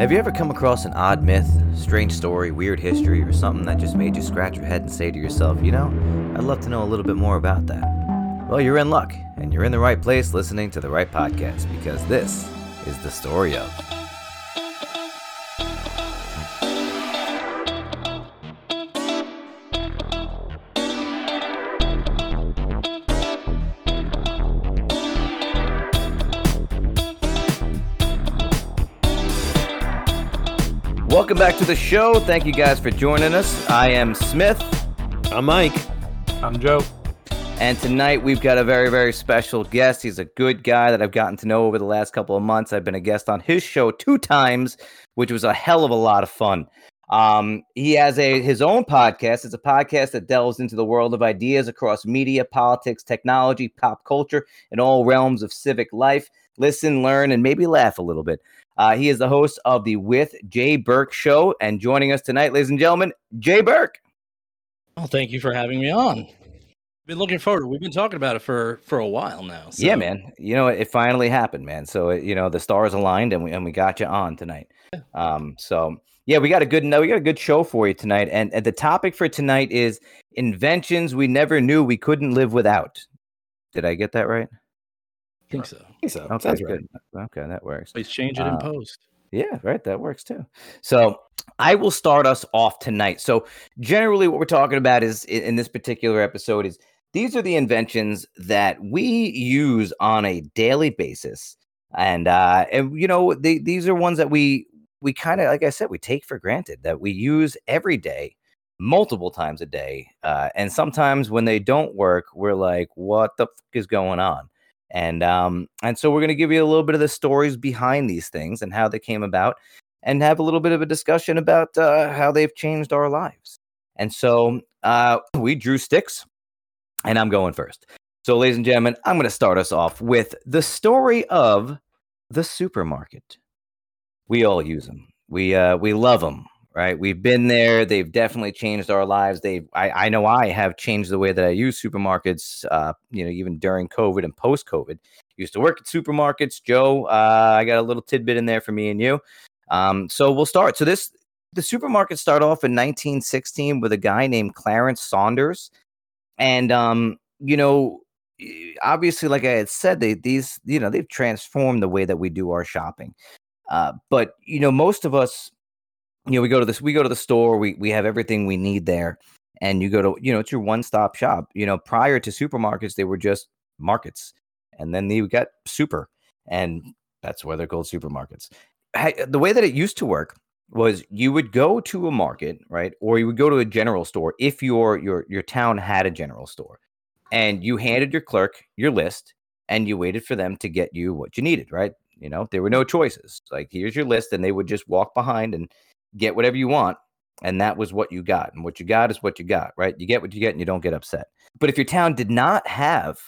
Have you ever come across an odd myth, strange story, weird history, or something that just made you scratch your head and say to yourself, you know, I'd love to know a little bit more about that? Well, you're in luck, and you're in the right place listening to the right podcast because this is the story of. Welcome back to the show. Thank you guys for joining us. I am Smith. I'm Mike. I'm Joe. And tonight we've got a very, very special guest. He's a good guy that I've gotten to know over the last couple of months. I've been a guest on his show two times, which was a hell of a lot of fun. Um, he has a his own podcast. It's a podcast that delves into the world of ideas across media, politics, technology, pop culture, and all realms of civic life. Listen, learn, and maybe laugh a little bit. Uh, he is the host of the With Jay Burke show, and joining us tonight, ladies and gentlemen, Jay Burke. Well, thank you for having me on. Been looking forward. We've been talking about it for for a while now. So. Yeah, man. You know, it finally happened, man. So you know, the stars aligned, and we and we got you on tonight. Um, so yeah, we got a good no, we got a good show for you tonight, and, and the topic for tonight is inventions we never knew we couldn't live without. Did I get that right? I think so. I think so. Okay, Sounds right. Okay, that works. Please change it in Uh, post. Yeah, right. That works too. So I will start us off tonight. So generally, what we're talking about is in in this particular episode is these are the inventions that we use on a daily basis, and uh, and you know they, these are ones that we we kind of like I said we take for granted that we use every day, multiple times a day, uh, and sometimes when they don't work, we're like, what the fuck is going on? And um and so we're going to give you a little bit of the stories behind these things and how they came about and have a little bit of a discussion about uh, how they've changed our lives. And so uh we drew sticks and i'm going first. So ladies and gentlemen i'm going to start us off with the story of the supermarket. We all use them we uh we love them right? We've been there. They've definitely changed our lives. They've i, I know i have changed the way that i use supermarkets uh you know even during covid and post covid used to work at supermarkets. Joe uh i got a little tidbit in there for me and you. Um so we'll start. So this the supermarket started off in 1916 with a guy named clarence saunders. And um you know obviously like i had said they these you know they've transformed the way that we do our shopping. Uh, but you know most of us you know we go to this we go to the store we we have everything we need there and you go to you know it's your one stop shop. You know prior to supermarkets they were just markets and then you got super and that's why they're called supermarkets. The way that it used to work was you would go to a market right or you would go to a general store if your your your town had a general store and you handed your clerk your list and you waited for them to get you what you needed right? You know there were no choices. Like here's your list and they would just walk behind and get whatever you want and that was what you got and what you got is what you got right? You get what you get and you don't get upset. But if your town did not have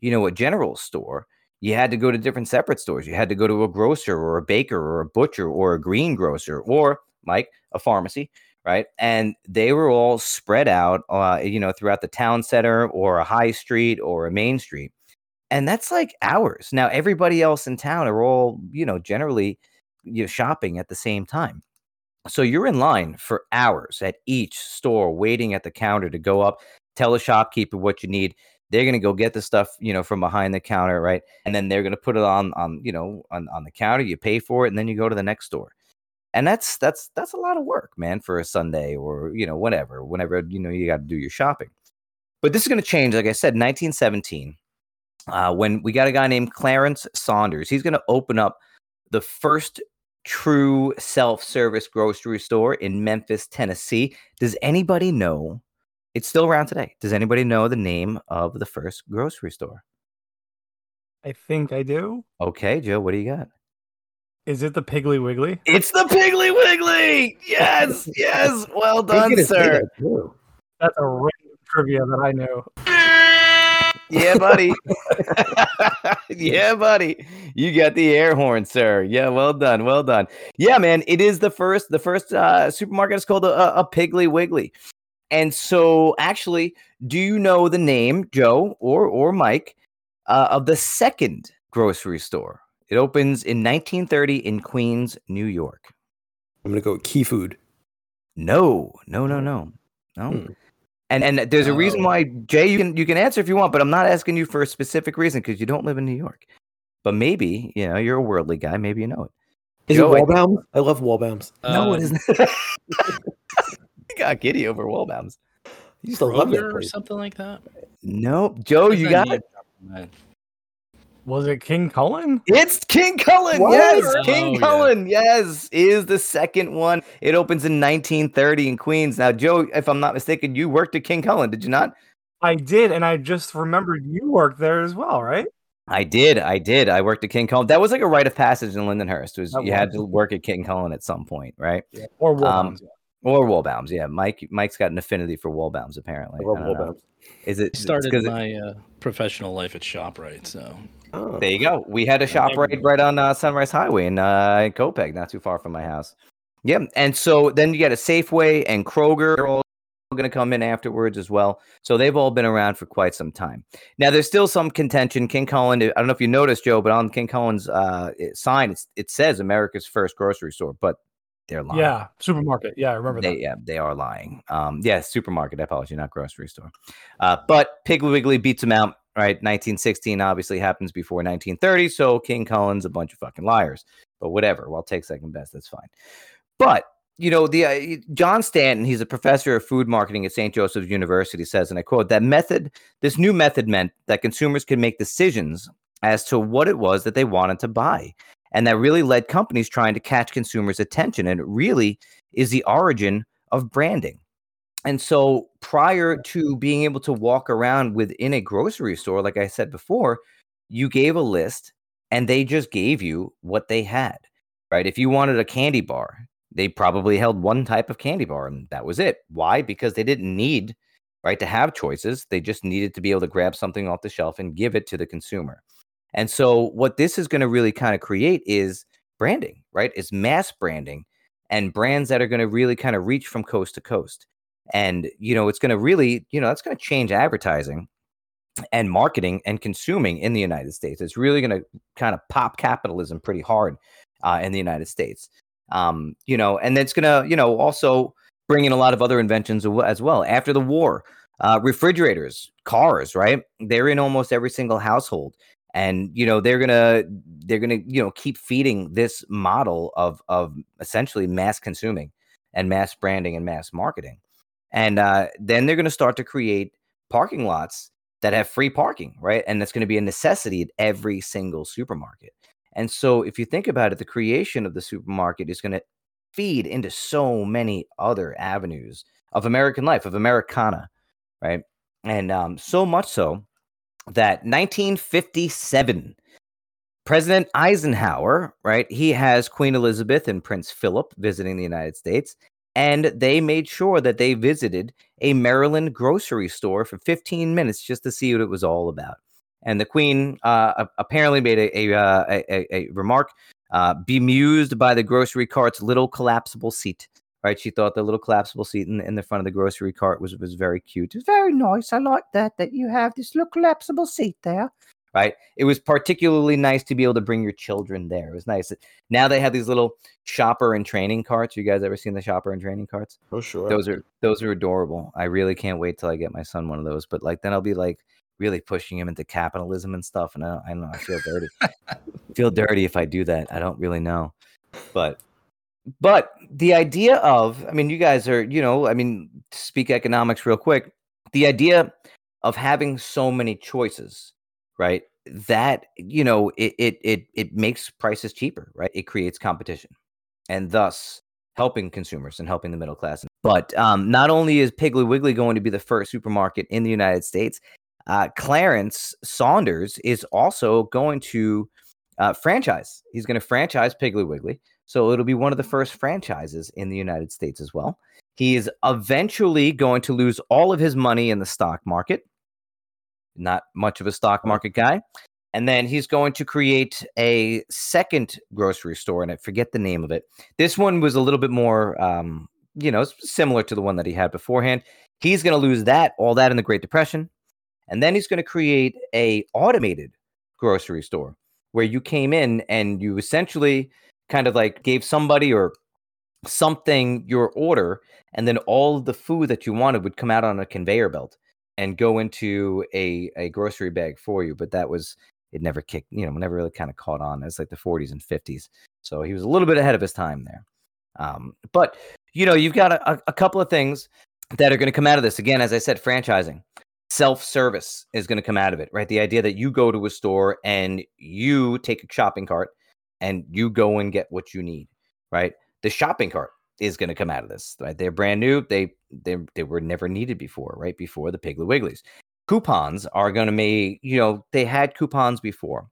you know a general store you had to go to different separate stores. You had to go to a grocer or a baker or a butcher or a greengrocer or mike a pharmacy right? And they were all spread out uh, you know throughout the town center or a high street or a main street. And that's like hours. Now everybody else in town are all you know generally you know, shopping at the same time so you're in line for hours at each store waiting at the counter to go up, tell the shopkeeper what you need. They're gonna go get the stuff, you know, from behind the counter, right? And then they're gonna put it on on, you know, on, on the counter, you pay for it, and then you go to the next store. And that's that's that's a lot of work, man, for a Sunday or you know, whatever, whenever you know you got to do your shopping. But this is gonna change, like I said, 1917. Uh, when we got a guy named Clarence Saunders, he's gonna open up the first true self-service grocery store in Memphis, Tennessee. Does anybody know? It's still around today. Does anybody know the name of the first grocery store? I think I do. Okay, Joe, what do you got? Is it the Piggly Wiggly? It's the Piggly Wiggly. Yes, yes. Well done, sir. That's a random trivia that I know. Yeah, buddy. yeah, buddy. You got the air horn, sir. Yeah, well done, well done. Yeah, man. It is the first. The first uh, supermarket is called a, a Piggly Wiggly. And so, actually, do you know the name, Joe or or Mike, uh, of the second grocery store? It opens in 1930 in Queens, New York. I'm gonna go with Key Food. No, no, no, no, no. Hmm. And and there's a reason why Jay, you can you can answer if you want, but I'm not asking you for a specific reason because you don't live in New York. But maybe you know you're a worldly guy. Maybe you know it. Is Joe, it Waldbaum's? I love Waldbaum's. no, Uh, it isn't. you got giddy over Waldbaum's. You used to love that Kroger or something like that. Nope, Joe, you got name? it. Man. Was it King Cullen? It's King Cullen. What? Yes, Oh, King yeah. Cullen. Yes, is the second one. It opens in 1930 in Queens. Now, Joe, if I'm not mistaken, you worked at King Cullen, did you not? I did, and I just remembered you worked there as well, right? I did. I did. I worked at King Cullen. That was like a rite of passage in Lindenhurst. Was That you had to work at King Cullen at some point, right? Or Um, yeah. Or Waldbaum's. Yeah, Mike. Mike's got an affinity for Waldbaum's. Apparently, I love I don't know. Waldbaum's. Is it I started 'cause it- my uh, professional life at Shoprite, so Oh. There you go. We had a ShopRite right on uh, Sunrise Highway in uh, Copiague, not too far from my house. Yeah, and so then you got a Safeway and Kroger. They're all going to come in afterwards as well. So they've all been around for quite some time. Now there's still some contention. King Cullen. I don't know if you noticed, Joe, but on King Cullen's uh, sign, it's, it says America's first grocery store, but they're lying. Yeah, supermarket. Yeah, I remember They, that. yeah, they are lying. Um, yeah, supermarket. I apologize, not grocery store. Uh, but Piggly Wiggly beats them out. Right, 1916 obviously happens before 1930, so King Cullen's a bunch of fucking liars. But whatever, well, take second best. That's fine. But you know, the uh, John Stanton, he's a professor of food marketing at St. Joseph's University, says, and I quote: "That method, this new method, meant that consumers could make decisions as to what it was that they wanted to buy." And that really led companies trying to catch consumers' attention. And it really is the origin of branding. And so prior to being able to walk around within a grocery store, like I said before, you gave a list and they just gave you what they had, right? If you wanted a candy bar, they probably held one type of candy bar and that was it. Why? Because they didn't need, right, to have choices. They just needed to be able to grab something off the shelf and give it to the consumer. And so what this is going to really kind of create is branding, right? Is mass branding and brands that are going to really kind of reach from coast to coast and you know it's going to really you know that's going to change advertising and marketing and consuming in the united states. It's really going to kind of pop capitalism pretty hard uh, in the united states. Um, you know and it's going to you know also bring in a lot of other inventions as well. After the war uh, refrigerators cars right? They're in almost every single household and you know they're gonna they're gonna you know keep feeding this model of of essentially mass consuming and mass branding and mass marketing and uh, then they're going to start to create parking lots that have free parking, right? And that's going to be a necessity at every single supermarket. And so, if you think about it, the creation of the supermarket is going to feed into so many other avenues of American life, of Americana, right? And um, so much so that 1957, President Eisenhower, right? He has Queen Elizabeth and Prince Philip visiting the United States and they made sure that they visited a Maryland grocery store for 15 minutes just to see what it was all about. And the Queen uh, apparently made a, uh, a, a, a remark, uh, bemused by the grocery cart's little collapsible seat. Right, she thought the little collapsible seat in, in the front of the grocery cart was was very cute. It's very nice. I like that that you have this little collapsible seat there. Right, it was particularly nice to be able to bring your children there. It was nice. Now they have these little shopper and training carts. You guys ever seen the shopper and training carts? Oh sure. Those are those are adorable. I really can't wait till I get my son one of those. But like then I'll be like really pushing him into capitalism and stuff. And I don't, I don't know. I feel dirty. feel dirty if I do that. I don't really know. But but the idea of I mean, you guys are you know I mean, speak economics real quick. The idea of having so many choices, right? That you know it it it it makes prices cheaper, right? It creates competition, and thus helping consumers and helping the middle class. But um, not only is Piggly Wiggly going to be the first supermarket in the United States, uh, Clarence Saunders is also going to uh, franchise. He's going to franchise Piggly Wiggly. So it'll be one of the first franchises in the United States as well. He is eventually going to lose all of his money in the stock market. Not much of a stock market guy. And then he's going to create a second grocery store, and I forget the name of it. This one was a little bit more, um, you know, similar to the one that he had beforehand. He's going to lose that, all that in the Great Depression, and then he's going to create a automated grocery store where you came in and you essentially kind of like gave somebody or something your order, and then all the food that you wanted would come out on a conveyor belt and go into a a grocery bag for you. But that was it never kicked, you know, never really kind of caught on. It's like the 40s and 50s. So he was a little bit ahead of his time there. Um, but you know, you've got a, a couple of things that are going to come out of this. Again, as I said, franchising, self service is going to come out of it, right? The idea that you go to a store and you take a shopping cart and you go and get what you need, right? The shopping cart is going to come out of this, right? They're brand new. They they they were never needed before, right? Before the Piggly Wigglies. Coupons are going to be, you know, they had coupons before.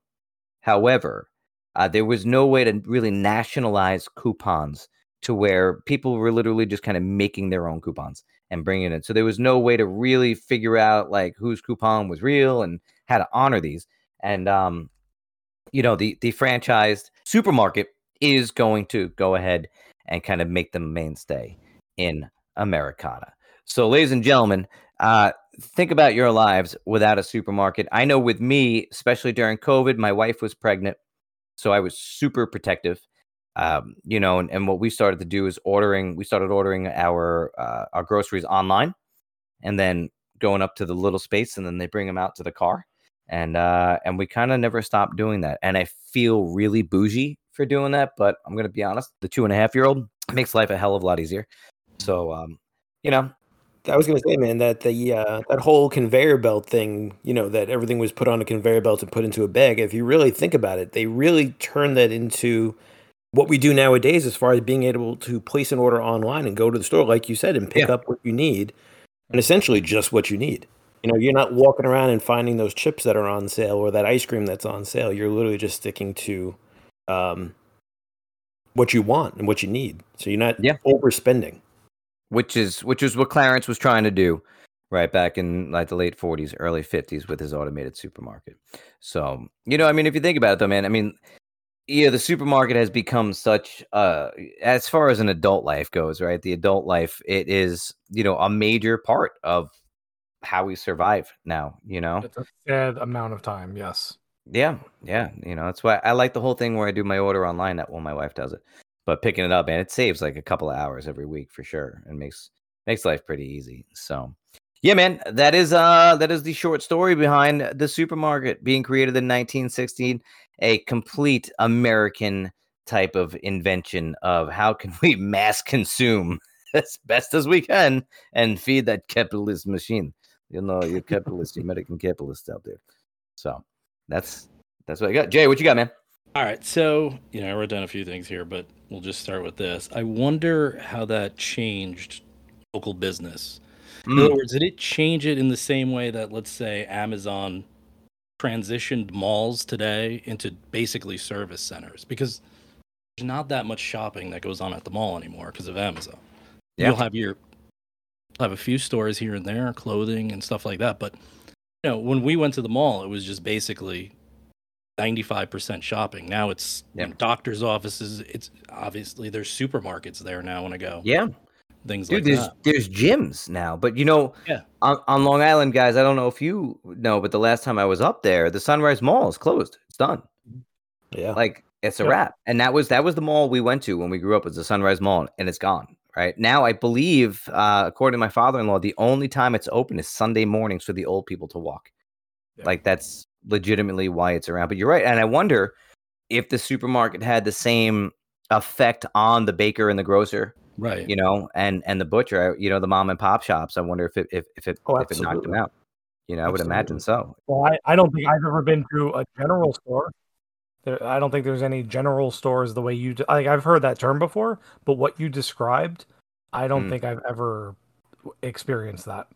However, uh, there was no way to really nationalize coupons to where people were literally just kind of making their own coupons and bringing it. So there was no way to really figure out like whose coupon was real and how to honor these. And um, you know, the the franchised supermarket is going to go ahead and kind of make them mainstay in Americana. So, ladies and gentlemen, uh, think about your lives without a supermarket. I know with me, especially during COVID, my wife was pregnant, so I was super protective. Um, you know, and, and what we started to do is ordering. We started ordering our uh, our groceries online, and then going up to the little space, and then they bring them out to the car, and uh, and we kind of never stopped doing that. And I feel really bougie for doing that, but I'm gonna be honest, the two and a half year old makes life a hell of a lot easier. So, um, you know, I was gonna say, man, that the uh, that whole conveyor belt thing, you know, that everything was put on a conveyor belt and put into a bag. If you really think about it, they really turned that into what we do nowadays, as far as being able to place an order online and go to the store, like you said, and pick Yeah. up what you need, and essentially just what you need. You know, you're not walking around and finding those chips that are on sale or that ice cream that's on sale. You're literally just sticking to um, what you want and what you need. So you're not Yeah. overspending. which is which is what Clarence was trying to do right back in like the late 40s, early 50s with his automated supermarket. So, you know, I mean, if you think about it though, man, I mean, yeah, the supermarket has become such uh as far as an adult life goes, right? The adult life, it is, you know, a major part of how we survive now, you know? It's a sad amount of time. Yes. Yeah, yeah. You know, that's why I like the whole thing where I do my order online. That well, my wife does it, but picking it up, man, it saves like a couple of hours every week for sure, and makes makes life pretty easy. So, yeah, man, that is uh that is the short story behind the supermarket being created in 1916, a complete American type of invention of how can we mass consume as best as we can and feed that capitalist machine. You know, you capitalist, you American capitalist out there. So that's that's what I got. Jay, what you got, man? All right, so you know, I wrote down a few things here, but we'll just start with this. I wonder how that changed local business. In Mm. other words, did it change it in the same way that, let's say, Amazon transitioned malls today into basically service centers? Because there's not that much shopping that goes on at the mall anymore because of Amazon. Yeah. You'll have your have a few stores here and there, clothing and stuff like that. But know, when we went to the mall, it was just basically 95% shopping. Now it's you know, doctors' offices. It's obviously there's supermarkets there now when I go. Yeah, Things dude. like there's that. there's gyms now, but you know, Yeah. on, on Long Island, guys. I don't know if you know, but the last time I was up there, the Sunrise Mall is closed. It's done. Yeah. Like it's a Yep. wrap. And that was that was the mall we went to when we grew up. Was the Sunrise Mall, and it's gone. Right now, I believe, uh, according to my father-in-law, the only time it's open is Sunday mornings for the old people to walk. Yeah. Like that's legitimately why it's around. But you're right, and I wonder if the supermarket had the same effect on the baker and the grocer, Right. you know, and and the butcher, you know, the mom and pop shops. I wonder if it if if it Oh, if it knocked them out. You know, I would imagine so. Well, I, I don't think I've ever been to a general store. There, I don't think there's any general stores the way you. d- Like I've heard that term before, but what you described, I don't Mm. think I've ever experienced that.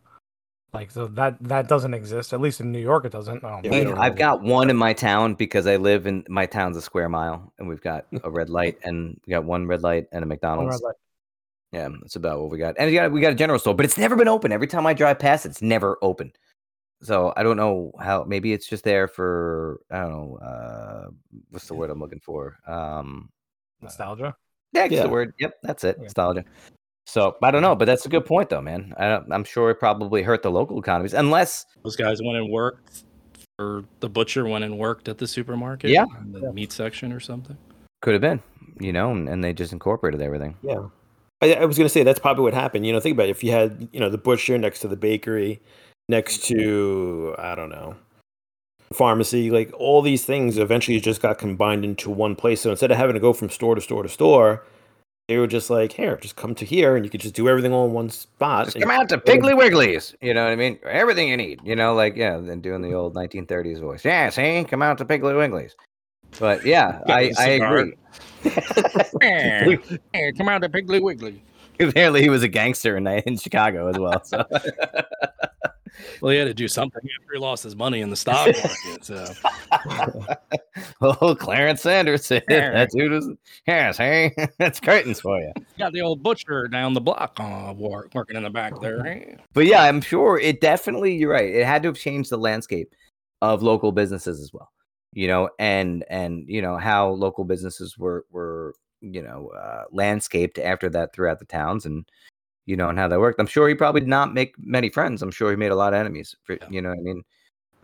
Like so that that doesn't exist. At least in New York, it doesn't. I don't Yeah, think. we And don't I've have got one in my town because I live in my town's a square mile, and we've got a red light, and we got one red light and a One McDonald's. red light. Yeah, that's about what we got. And we got we got a general store, but it's never been open. Every time I drive past, it's never open. So I don't know how. Maybe it's just there for I don't know. Uh, what's the word I'm looking for? Um, Nostalgia. yeah, that's Yeah. the word. Yep, that's it. Yeah. Nostalgia. So I don't know, but that's a good point, though, man. I don't, I'm sure it probably hurt the local economies, unless Those guys went and worked, or the butcher went and worked at the supermarket. Yeah. in the Yeah. meat section or something. could have been, you know, and, and they just incorporated everything. Yeah. I, I was going to say that's probably what happened. You know, think about it. If you had, you know, the butcher next to the bakery, next to I don't know, pharmacy, like all these things eventually just got combined into one place. So instead of having to go from store to store to store, they were just like, here, just come to here, and you could just do everything all in one spot. Just come out to Piggly Wigglies. You know what I mean? Everything you need. You know, like yeah, then doing the old 1930s voice. Yeah, see, come out to Piggly Wigglies. But yeah, I, I agree. Hey, hey, come out to Piggly Wiggly. Apparently, he was a gangster in, in Chicago as well. So Well, he had to do something after he lost his money in the stock market. So oh, Clarence Sanders said that dude was yes, hey, that's curtains for you. got the old butcher down the block uh, working in the back there. But yeah, I'm sure it definitely. You're right. It had to have changed the landscape of local businesses as well. You know, and and you know how local businesses were were you know uh, landscaped after that throughout the towns and you know and how that worked. I'm sure he probably did not make many friends. I'm sure he made a lot of enemies. For, Yeah. You know, what I mean,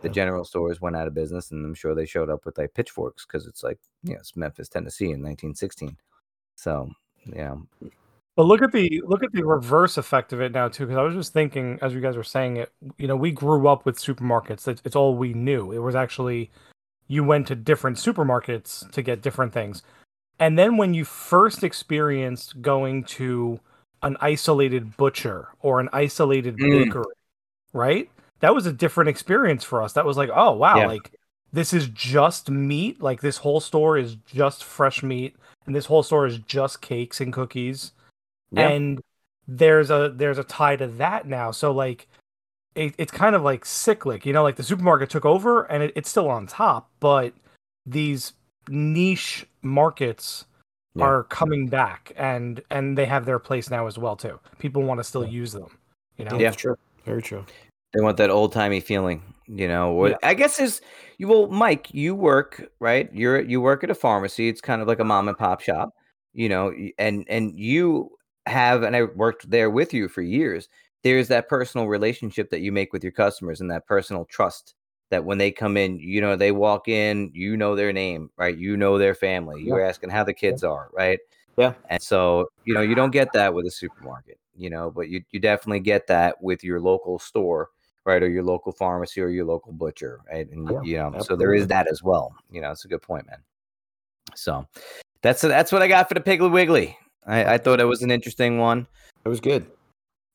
the Yeah. general stores went out of business, and I'm sure they showed up with like pitchforks because it's like you know it's Memphis, Tennessee in 1916. So yeah. But look at the look at the reverse effect of it now too, because I was just thinking as you guys were saying it. You know, we grew up with supermarkets. It's, it's all we knew. It was actually you went to different supermarkets to get different things, and then when you first experienced going to an isolated butcher or an isolated Mm. bakery, right? That was a different experience for us. That was like, oh wow, Yeah. like this is just meat. Like this whole store is just fresh meat, and this whole store is just cakes and cookies Yeah. and there's a there's a tie to that now so like it, it's kind of like cyclic you know like the supermarket took over and it, it's still on top but these niche markets Yeah. are coming back and and they have their place now as well too people want to still use them you know Yeah. True. Very true. They want that old timey feeling, you know. Or Yeah. I guess is you. Well, Mike, you work right. You're you work at a pharmacy. It's kind of like a mom and pop shop, you know. And and you have, and I worked there with you for years. There's that personal relationship that you make with your customers, and that personal trust that when they come in, you know, they walk in, you know their name, right? You know their family. You're asking how the kids are, right? Yeah. And so, you know, you don't get that with a supermarket, you know, but you, you definitely get that with your local store, right? Or your local pharmacy or your local butcher, right? And, Yeah, you know, so there is that as well. You know, it's a good point, man. So that's that's what I got for the Piggly Wiggly. I, I thought it was an interesting one. It was good.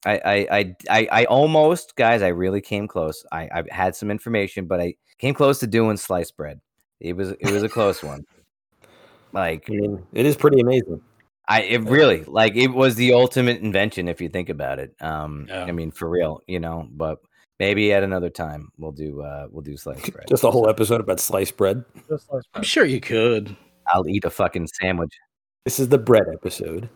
I, I, I, I, I almost, guys, I really came close. I, I had some information, but I came close to doing sliced bread. It was, it was a close one. Like I mean, it is pretty amazing. I it really like it was the ultimate invention if you think about it. Um Yeah. I mean for real, you know, but maybe at another time we'll do uh we'll do sliced bread. Just a whole episode about sliced bread. Just like- I'm sure you could. I'll eat a fucking sandwich. This is the bread episode.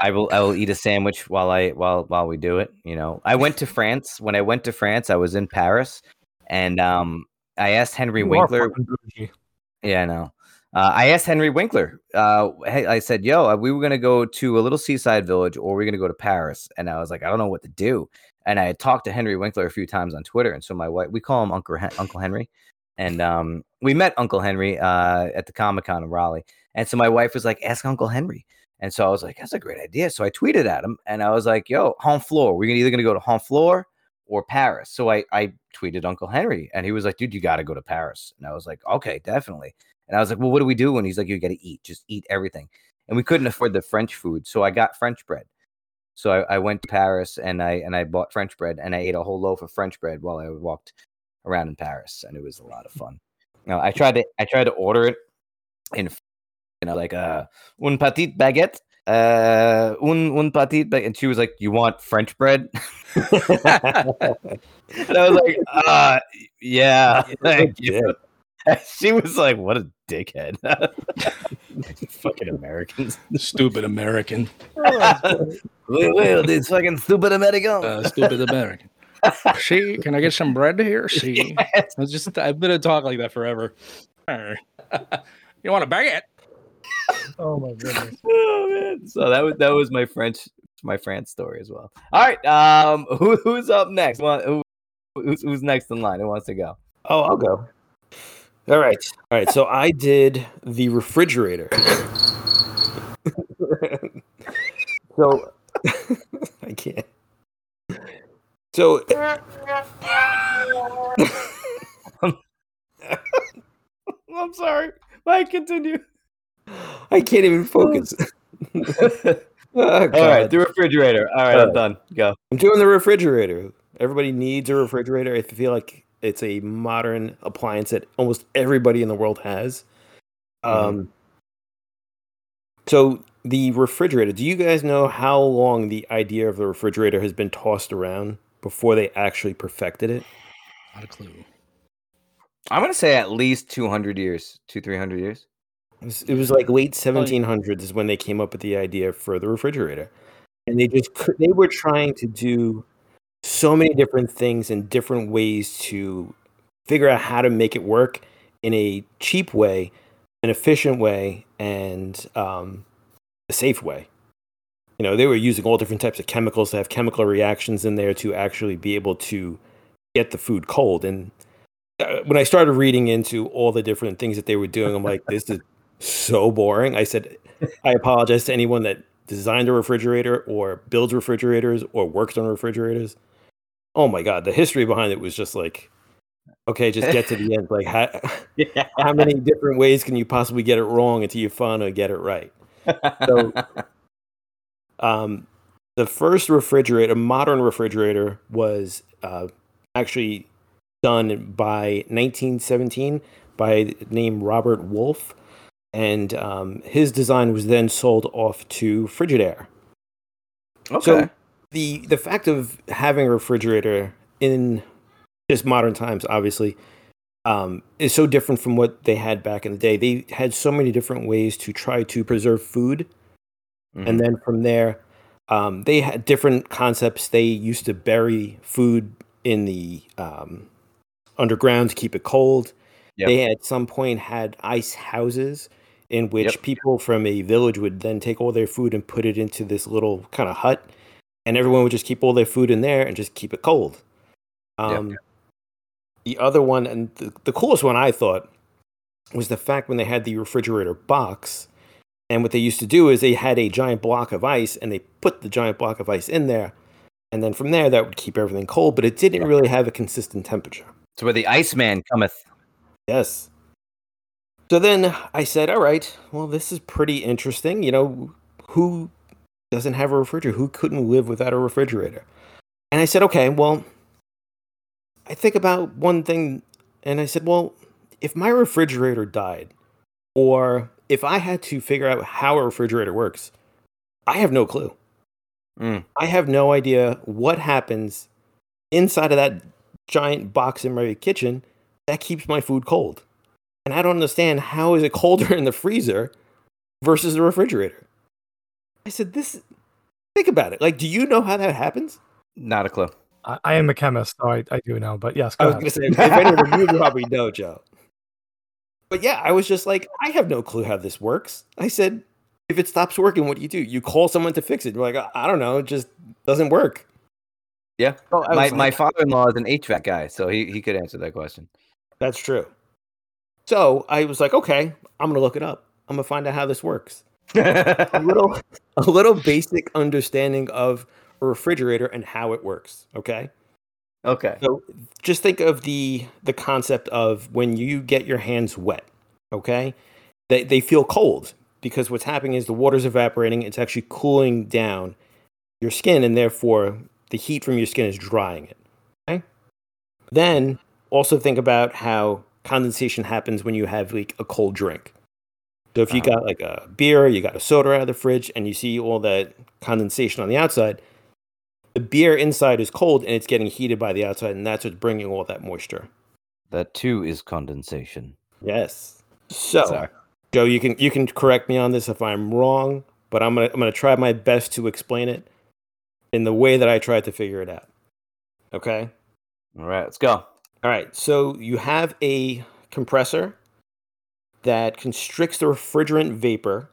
I will I will eat a sandwich while I while while we do it, you know. I went to France. When I went to France, I was in Paris and um I asked Henry You Winkler. Yeah, I know. Uh, I asked Henry Winkler. Uh, hey, I said, "Yo, uh, we were gonna go to a little seaside village, or we're gonna go to Paris." And I was like, "I don't know what to do." And I had talked to Henry Winkler a few times on Twitter, and so my wife, we call him Uncle Hen- Uncle Henry, and um, we met Uncle Henry uh, at the Comic Con in Raleigh. And so my wife was like, "Ask Uncle Henry." And so I was like, "That's a great idea." So I tweeted at him, and I was like, "Yo, Honfleur, we're either gonna go to Honfleur or Paris." So I I tweeted Uncle Henry, and he was like, "Dude, you got to go to Paris." And I was like, "Okay, definitely." And I was like, well, what do we do? And he's like, you got to eat, just eat everything. And we couldn't afford the French food. So I got French bread. So I, I went to Paris and I and I bought French bread and I ate a whole loaf of French bread while I walked around in Paris. And it was a lot of fun. Now I tried to I tried to order it in you know like uh un petit baguette. Uh un un petit baguette. And she was like, You want French bread? and I was like, uh yeah, thank you. She was like, "What a dickhead!" Fucking Americans. Stupid American. Wait, wait, these fucking stupid Americans. Uh, stupid American. See, can I get some bread here? See, I just I've been a talk like that forever. You want a baguette? Oh my goodness oh man! So that was that was my French my France story as well. All right, um, who, who's up next? One, who, who's, who's next in line? Who wants to go? Oh, I'll go. All right. All right. So I did the refrigerator. so I can't. So I'm sorry. Why continue? I can't even focus. Oh, All right, the refrigerator. All right, I'm Uh, done. Go. I'm doing the refrigerator. Everybody needs a refrigerator. I feel like it's a modern appliance that almost everybody in the world has. Um, so the refrigerator. Do you guys know how long the idea of the refrigerator has been tossed around before they actually perfected it? Not a clue. I'm gonna say at least 200 years, two, 300 years. It was, it was like late 1700s is when they came up with the idea for the refrigerator, and they just they were trying to do so many different things in different ways to figure out how to make it work in a cheap way, an efficient way, and um, a safe way. You know, they were using all different types of chemicals to have chemical reactions in there to actually be able to get the food cold. And uh, when I started reading into all the different things that they were doing, I'm like, this is so boring. I said, I apologize to anyone that designed a refrigerator or builds refrigerators or works on refrigerators. Oh my god, the history behind it was just like, okay, just get to the end. Like, how, Yeah. how many different ways can you possibly get it wrong until you finally get it right? So- Um, the first refrigerator, a modern refrigerator, was uh, actually done by 1917 by the name Robert Wolfe, and um, his design was then sold off to Frigidaire. okay. So the the fact of having a refrigerator in just modern times, obviously, um, is so different from what they had back in the day. They had so many different ways to try to preserve food Mhm. and then from there um, they had different concepts they used to bury food in the um, underground to keep it cold Yep. they at some point had ice houses in which Yep. people from a village would then take all their food and put it into this little kind of hut and everyone would just keep all their food in there and just keep it cold um, the other one and the, the coolest one i thought was the fact when they had the refrigerator box and what they used to do is they had a giant block of ice and they put the giant block of ice in there. And then from there, that would keep everything cold, but it didn't really have a consistent temperature. So where the Iceman cometh. Yes. So then I said, all right, well, this is pretty interesting. You know, who doesn't have a refrigerator? Who couldn't live without a refrigerator? And I said, okay, well, I think about one thing. And I said, well, if my refrigerator died, or if I had to figure out how a refrigerator works, I have no clue. Mm. I have no idea what happens inside of that giant box in my kitchen that keeps my food cold. And I don't understand how is it colder in the freezer versus the refrigerator. I said, this think about it. Like, do you know how that happens? Not a clue. I, I am a chemist, so I, I do know. But yes, I was gonna say, if anyone you probably know, Joe. But yeah, I was just like, I have no clue how this works. I said, if it stops working, what do you do? You call someone to fix it. You're like, I- I don't know, it just doesn't work. Yeah. So My was my father in law is an HVAC guy, so he, he could answer that question. That's true. So I was like, okay, I'm gonna look it up. I'm gonna find out how this works. A little, a little basic understanding of a refrigerator and how it works. Okay. okay. So just think of the the concept of when you get your hands wet, okay? They they feel cold because what's happening is the water's evaporating, it's actually cooling down your skin and therefore the heat from your skin is drying it. Okay? Then also think about how condensation happens when you have like a cold drink. So if you Uh-huh. got like a beer, you got a soda out of the fridge and you see all that condensation on the outside, the beer inside is cold and it's getting heated by the outside, and that's what's bringing all that moisture. That too is condensation. Yes. So, Sorry. Joe, you can you can correct me on this if I'm wrong, but I'm gonna I'm gonna try my best to explain it in the way that I tried to figure it out. Okay. All right, let's go. All right. So you have a compressor that constricts the refrigerant vapor.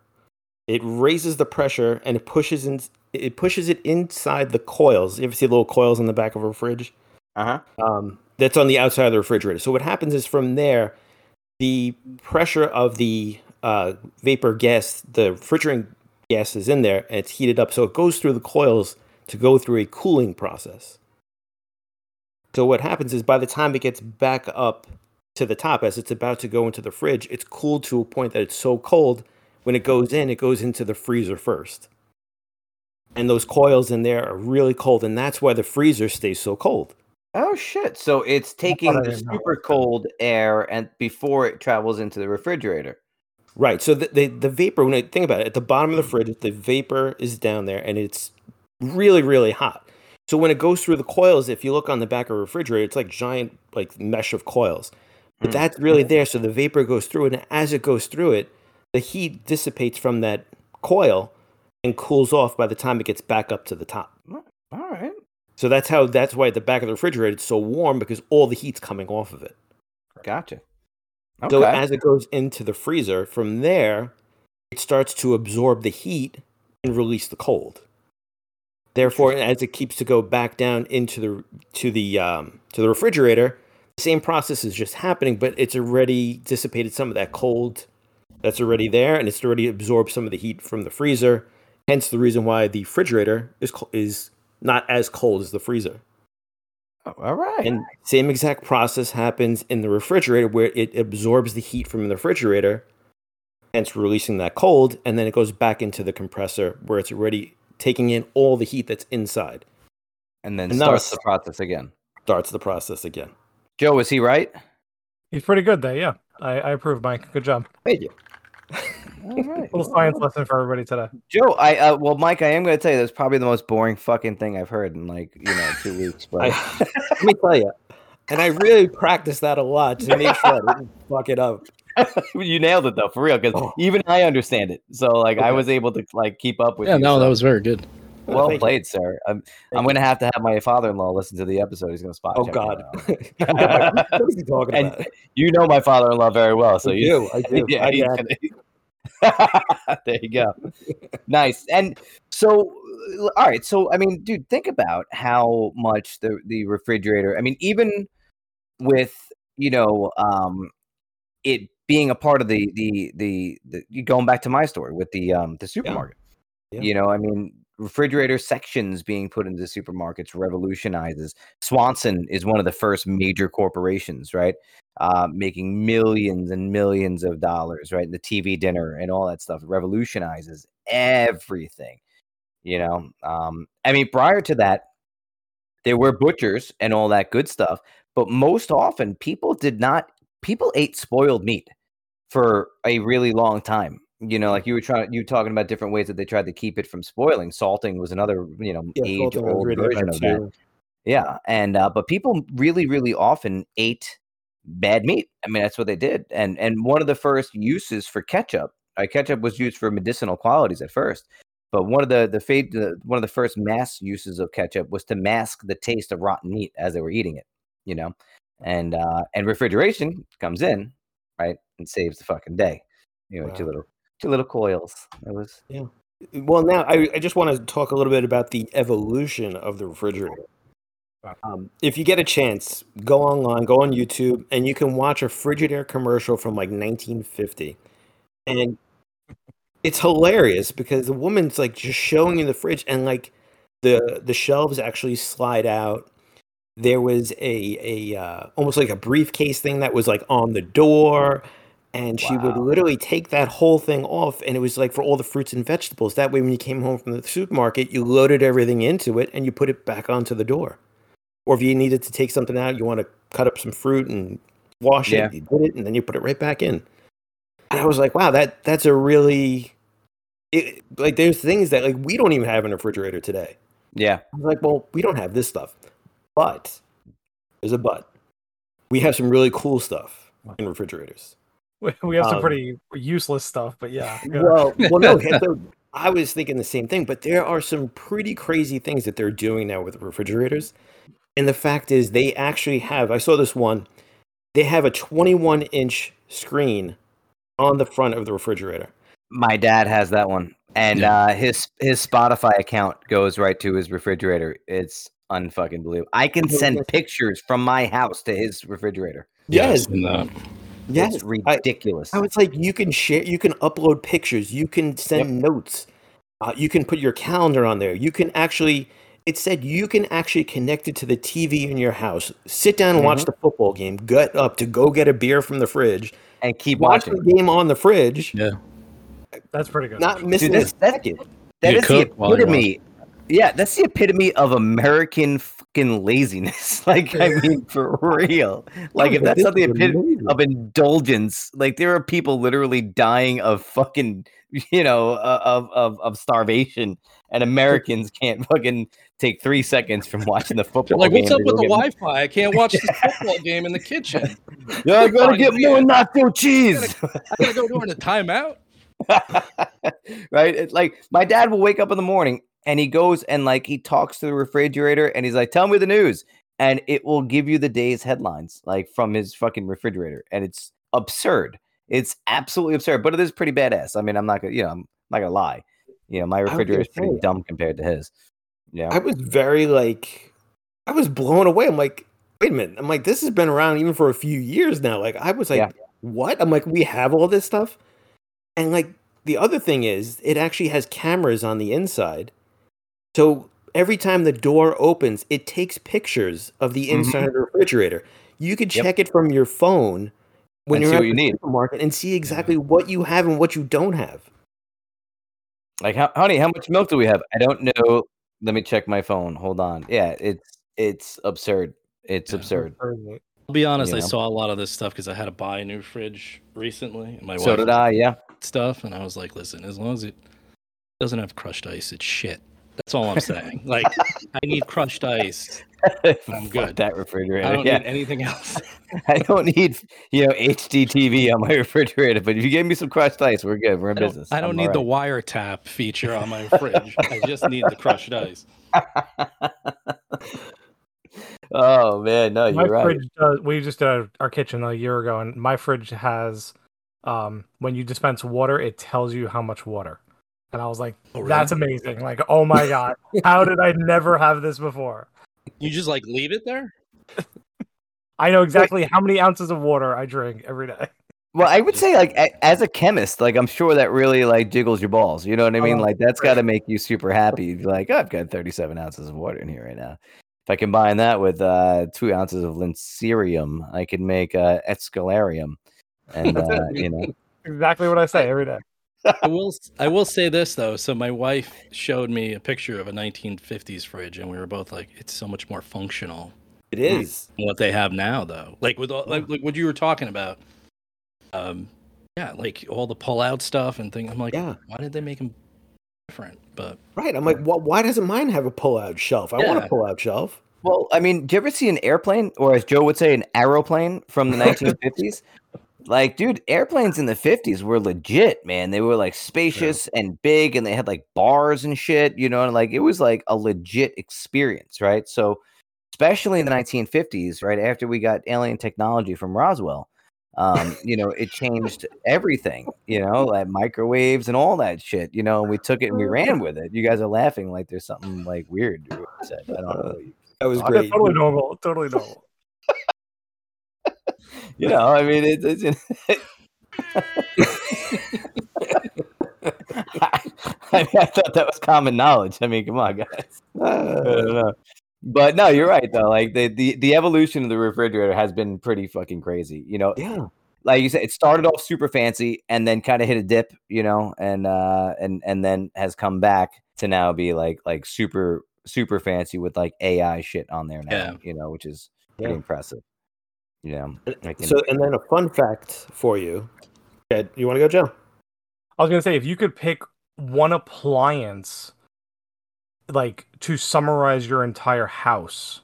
It raises the pressure and it pushes in. It pushes it inside the coils. You ever see little coils in the back of a fridge? Uh huh. um, that's on the outside of the refrigerator. So what happens is from there, the pressure of the uh, vapor gas, the refrigerant gas is in there and it's heated up. So it goes through the coils to go through a cooling process. So what happens is by the time it gets back up to the top as it's about to go into the fridge, it's cooled to a point that it's so cold when it goes in, it goes into the freezer first. And those coils in there are really cold, and that's why the freezer stays so cold. Oh shit! So it's taking the didn't know super cold air and before it travels into the refrigerator. Right. So the, the the vapor, when I think about it, at the bottom of the fridge, the vapor is down there and it's really, really hot. So when it goes through the coils, if you look on the back of a refrigerator, it's like giant like mesh of coils. But Hmm. that's really there. So the vapor goes through it, and as it goes through it, the heat dissipates from that coil and cools off by the time it gets back up to the top. All right. So that's how that's why at the back of the refrigerator it's so warm because all the heat's coming off of it. Gotcha. Okay. So as it goes into the freezer, from there, it starts to absorb the heat and release the cold. Therefore, as it keeps to go back down into the to the um, to the refrigerator, the same process is just happening, but it's already dissipated some of that cold that's already there, and it's already absorbed some of the heat from the freezer. Hence, the reason why the refrigerator is is not as cold as the freezer. Oh, all right. And same exact process happens in the refrigerator where it absorbs the heat from the refrigerator, hence releasing that cold, and then it goes back into the compressor where it's already taking in all the heat that's inside. and then and starts thus- the process again. Starts the process again. Joe, is he right? He's pretty good there. Yeah, I, I approve, Mike. Good job. Thank you. All right. Little science lesson for everybody today. Joe, I uh, well, Mike, I am going to tell you that's probably the most boring fucking thing I've heard in like you know two weeks. But I, let me tell you. And I really practiced that a lot to make sure I didn't fuck it up. you nailed it though, for real, because Oh. even I understand it. So like I was able to like keep up with Yeah, you. no, so- that was very good. well Thank you. played, sir. I'm, I'm going to have to have my father-in-law listen to the episode. He's going to spot. Oh check God. what is he talking And about? you know my father-in-law very well, so I you do. I do. yeah, I he's gonna- there you go. nice. And so, all right. So, I mean, dude, think about how much the the refrigerator. I mean, even with you know, um, it being a part of the the the, the going back to my story with the um the supermarket. Yeah. You know, I mean, refrigerator sections being put into supermarkets revolutionizes. Swanson is one of the first major corporations, right? uh, making millions and millions of dollars, right? The TV dinner and all that stuff revolutionizes everything. You know, um, I mean, prior to that, there were butchers and all that good stuff, but most often people did not. People ate spoiled meat for a really long time. You know, like you were trying, you were talking about different ways that they tried to keep it from spoiling. Salting was another, you know, Yeah, age Salting, I was old version of that. too. Yeah, and uh, but people really, really often ate bad meat. I mean, that's what they did. And and one of the first uses for ketchup, uh, ketchup was used for medicinal qualities at first. But one of the the, fa- the one of the first mass uses of ketchup was to mask the taste of rotten meat as they were eating it. You know, and uh, and refrigeration comes in right and saves the fucking day. You know, two little two little coils. It was yeah. Well, now I, I just want to talk a little bit about the evolution of the refrigerator. Um, if you get a chance, go online, go on YouTube, and you can watch a Frigidaire commercial from like 1950. And it's hilarious because the woman's like just showing you the fridge, and like the the shelves actually slide out. There was a a uh, almost like a briefcase thing that was like on the door, and she would Wow. literally take that whole thing off, and it was like for all the fruits and vegetables. That way, when you came home from the supermarket, you loaded everything into it and you put it back onto the door. Or if you needed to take something out, you want to cut up some fruit and wash Yeah. it, you did it, and then you put it right back in. And I was like, wow, that that's a really it, like there's things that like we don't even have in a refrigerator today. yeah. I was like, well, we don't have this stuff, but there's a but. We have some really cool stuff in refrigerators. We, we have some Um, pretty useless stuff, but yeah. yeah. Well, well, no. so I was thinking the same thing, but there are some pretty crazy things that they're doing now with refrigerators. And the fact is, they actually have. I saw this one. They have a 21 inch screen on the front of the refrigerator. My dad has that one, and Yeah. uh, his his Spotify account goes right to his refrigerator. It's unfucking believable. I can send pictures from my house to his refrigerator. Yes, and, uh, yes. It's ridiculous. I was like, you can share, you can upload pictures, you can send notes. Uh, you can put your calendar on there. You can actually. It said you can actually connect it to the TV in your house. Sit down and watch Mhm. the football game. Get up to go get a beer from the fridge. and keep Watch watching. the game on the fridge. Yeah. That's pretty good. Not missing Dude, a that's- that's- second. That You is the cook while you epitome. Yeah, that's the epitome of American fucking laziness. Like, I mean, for real. Like, if that's not the epitome of indulgence, like, there are people literally dying of fucking, you know, uh, of of of starvation, and Americans can't fucking take three seconds from watching the football. Like, what's up with the Wi-Fi? I can't watch this football game in the kitchen. Yeah, I gotta get more nacho cheese. I gotta go during a timeout. right? It's like my dad will wake up in the morning and he goes and like he talks to the refrigerator and he's like, "Tell me the news," and it will give you the day's headlines like from his fucking refrigerator, and it's absurd. It's absolutely absurd, but it is pretty badass. I mean, I'm not gonna, you know, I'm not gonna lie. You know, my refrigerator is pretty dumb compared to his. Yeah, I was very like, I was blown away. I'm like, wait a minute. I'm like, this has been around even for a few years now. Like, I was like, Yeah. what? I'm like, we have all this stuff, and like the other thing is, it actually has cameras on the inside, so every time the door opens, it takes pictures of the Mhm. inside of the refrigerator. You could Yep. check it from your phone when And you're see at you the need. supermarket and see exactly what you have and what you don't have. like, how, honey, how much milk do we have? I don't know. Let me check my phone. Hold on. Yeah, it's it's absurd. It's Yeah. absurd. I'll be honest, You I know? saw a lot of this stuff because I had to buy a new fridge recently. And my So wife did I. Yeah. stuff, and I was like, listen, as long as it doesn't have crushed ice, it's shit. That's all I'm saying. like, I need crushed ice. I'm Fuck good. That refrigerator. I don't yeah. need anything else. I don't need you know HDTV on my refrigerator, but if you give me some crushed ice, we're good. We're in I business. I don't I'm need the wiretap feature on my fridge. I just need the crushed ice. oh man, no, my you're right. fridge does. We just did our- our kitchen a year ago, and my fridge has, um, when you dispense water, it tells you how much water. And I was like, Oh, really? that's amazing. Like, oh my god, how did I never have this before? You just like leave it there? I know exactly how many ounces of water I drink every day. Well, I would say like a- as a chemist, like I'm sure that really like jiggles your balls. You know what I mean? Oh, like that's for got to make you super happy. You'd be like, oh, I've got 37 ounces of water in here right now. If I combine that with uh, two ounces of lincerium, I could make uh, escalarium, and uh, you know, Exactly what I say every day. I will I will say this though. So my wife showed me a picture of a 1950s fridge, and we were both like, "It's so much more functional It is. what they have now, though." Like with all, like, like what you were talking about. Um, yeah, like all the pull-out stuff and things. I'm like, Yeah. why did they make them different? But Right. I'm like, wh- why doesn't mine have a pull-out shelf? I want a pull-out shelf. Well, I mean, do you ever see an airplane, or as Joe would say, an aeroplane from the 1950s? Like, dude, airplanes in the 50s were legit, man. They were like spacious and big, and they had like bars and shit, you know, and like it was like a legit experience, right? So, especially in the 1950s, right after we got alien technology from Roswell, um, you know, it changed everything, you know, like microwaves and all that shit, you know, and we took it and we ran with it. You guys are laughing like there's something like weird. said. I don't know. That was great. Totally normal. Totally normal. You know, I mean, it, it's. I, I, mean, I thought that was common knowledge. I mean, come on, guys. I Uh, don't know. But no, you're right though. Like the, the the evolution of the refrigerator has been pretty fucking crazy. You know, yeah. like you said, it started off super fancy and then kind of hit a dip. You know, and uh and and then has come back to now be like like super super fancy with like AI shit on there now. Yeah. You know, which is pretty Yeah. impressive. You know, like in- So, and then a fun fact for you. Ed, you want to go, Joe? I was gonna say if you could pick one appliance, like to summarize your entire house,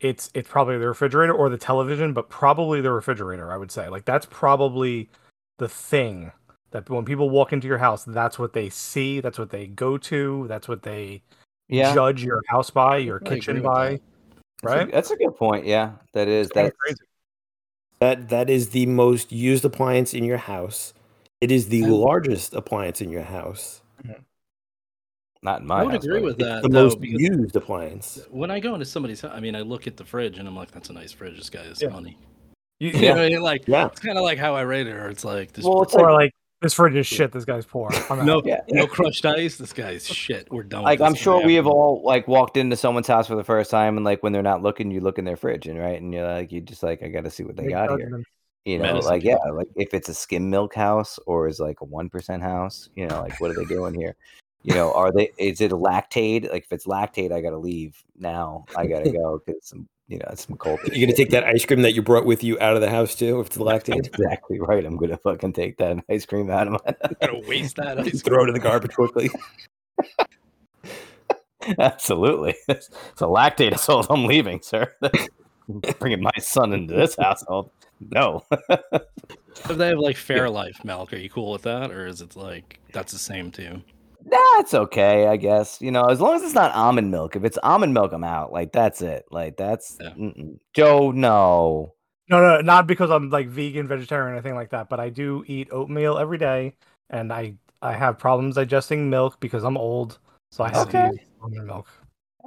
it's it's probably the refrigerator or the television, but probably the refrigerator. I would say like that's probably the thing that when people walk into your house, that's what they see, that's what they go to, that's what they yeah, judge your house by, your I kitchen by. that. That's a- right? That's a good point. Yeah, that is that crazy. That that is the most used appliance in your house. It is the I- largest appliance in your house. Mm-hmm. Not in my I would house, agree but- with that. the though, most used appliance. when I go into somebody's house, I mean, I look at the fridge and I'm like, "That's a nice fridge. This guy has Yeah. money." You, You Yeah. know I mean? Like, Yeah. it's kind of like how I rate it. Or it's like, this Well, it's or like like This fridge is shit. This guy's poor. No, Yeah. no crushed ice. This guy's shit. We're done. like this I'm sure we have all like walked into someone's house for the first time, and like when they're not looking, you look in their fridge, and right, and you're like, you just like, I got to see what they Big got here. judgment. You know, Medicine like yeah, like if it's a skim milk house or is like a one percent house, you know, like what are they doing here? You know, are they? Is it a Lactaid? Like if it's Lactaid, I gotta leave now. I gotta go because some, you know, some cold. You're gonna take that ice cream that you brought with you out of the house too, if it's Lactaid. exactly right. I'm gonna fucking take that ice cream out of my. gonna waste that ice Throw it in the garbage quickly. Absolutely, it's a Lactaid assault. I'm leaving, sir. Bringing my son into this household. No. If they have like Fairlife milk, are you cool with that, or is it like that's the same too? That's okay, I guess. You know, as long as it's not almond milk. If it's almond milk, I'm out. Like that's it. Like that's Yeah. Joe. No. No, no, not because I'm like vegan, vegetarian, or anything like that. But I do eat oatmeal every day, and I I have problems digesting milk because I'm old, so I have Okay. to use almond milk.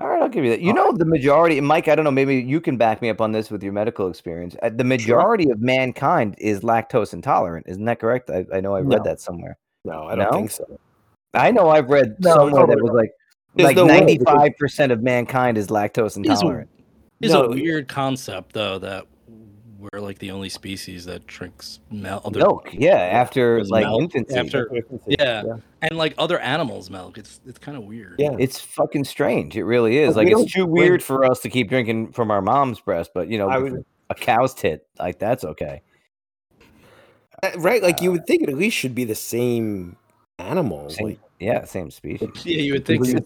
All right, I'll give you that. You know, the majority, Mike. I don't know. Maybe you can back me up on this with your medical experience. Uh, The majority of mankind is lactose intolerant. Isn't that correct? I, I know I read No. that somewhere. No, I don't No? think so. I know I've read No, somewhere that was like There's like no way, ninety because- five percent of mankind is lactose intolerant. It's No, a weird concept though that we're like the only species that drinks milk. other- Milk, yeah, after like milk infancy. after- Yeah. and like other animals' milk. It's it's kind of weird. Yeah. It's fucking strange. It really is. But Like it's don't too drink- weird for us to keep drinking from our mom's breast, but you know, would- a cow's tit, like that's okay. Uh, right? Like you would think it at least should be the same animal. Same, Like yeah, same species. Yeah, you would think we, so.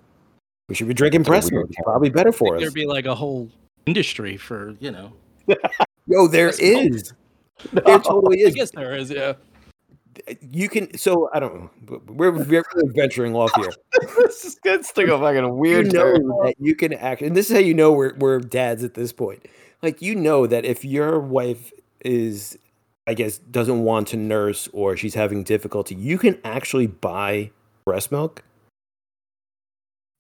we should be drinking It's a breast milk. It's probably better for Think us. there'd be like a whole industry for you know. Yo, there breast milk. There totally I is. guess there is. Yeah. You can. So I don't know. We're, we're venturing off here. this is good. Stick a fucking you weird know turn. that you can act, and this is how you know we're we're dads at this point. Like you know that if your wife is, I guess, doesn't want to nurse or she's having difficulty, you can actually buy breast milk.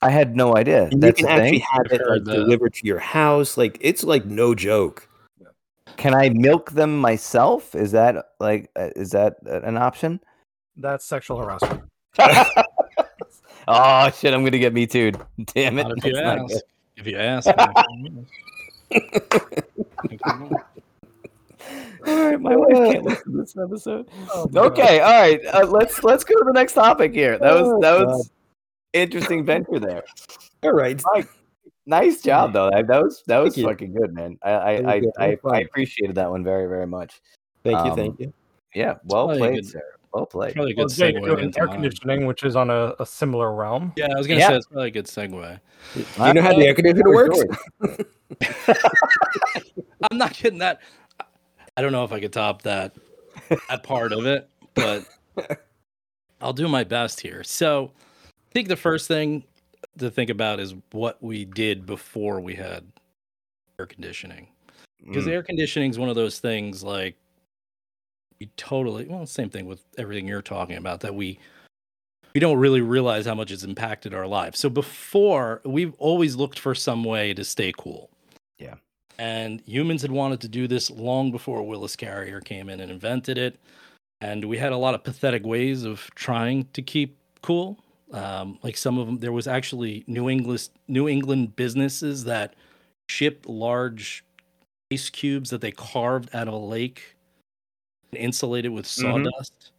I had no idea. And That's you the can actually thing. have I've it like, delivered to your house. Like it's like no joke. Can I milk them myself? Is that like uh, is that uh, an option? That's sexual harassment. oh shit! I'm gonna get me too. Damn it! Not if you That's not ask. If you ask. me. All right, my wife can't listen to this episode. Oh. Okay, all right. Uh, let's let's go to the next topic here. That was Oh, that God. was interesting venture there. All right. Mike, Nice job though. That, that was that was you. fucking good, man. I I I, I. I appreciated that one very very much. Thank you. Um, Thank you. Yeah, well played, sir. Well played. Probably a Well, good Jay, you're segue doing air conditioning, which is on a, a similar realm. Yeah, I was gonna Yeah. say it's probably a good segue. you know how the air conditioner works? I'm not kidding that. I don't know if I could top that that part of it, but I'll do my best here. So, I think the first thing to think about is what we did before we had air conditioning. Because Mm. air conditioning is one of those things like we totally well, same thing with everything you're talking about that we we don't really realize how much it's impacted our lives. So before we've always looked for some way to stay cool. And humans had wanted to do this long before Willis Carrier came in and invented it. And we had a lot of pathetic ways of trying to keep cool. Um, like some of them, there was actually New England New England businesses that shipped large ice cubes that they carved out of a lake and insulated with Mhm. sawdust.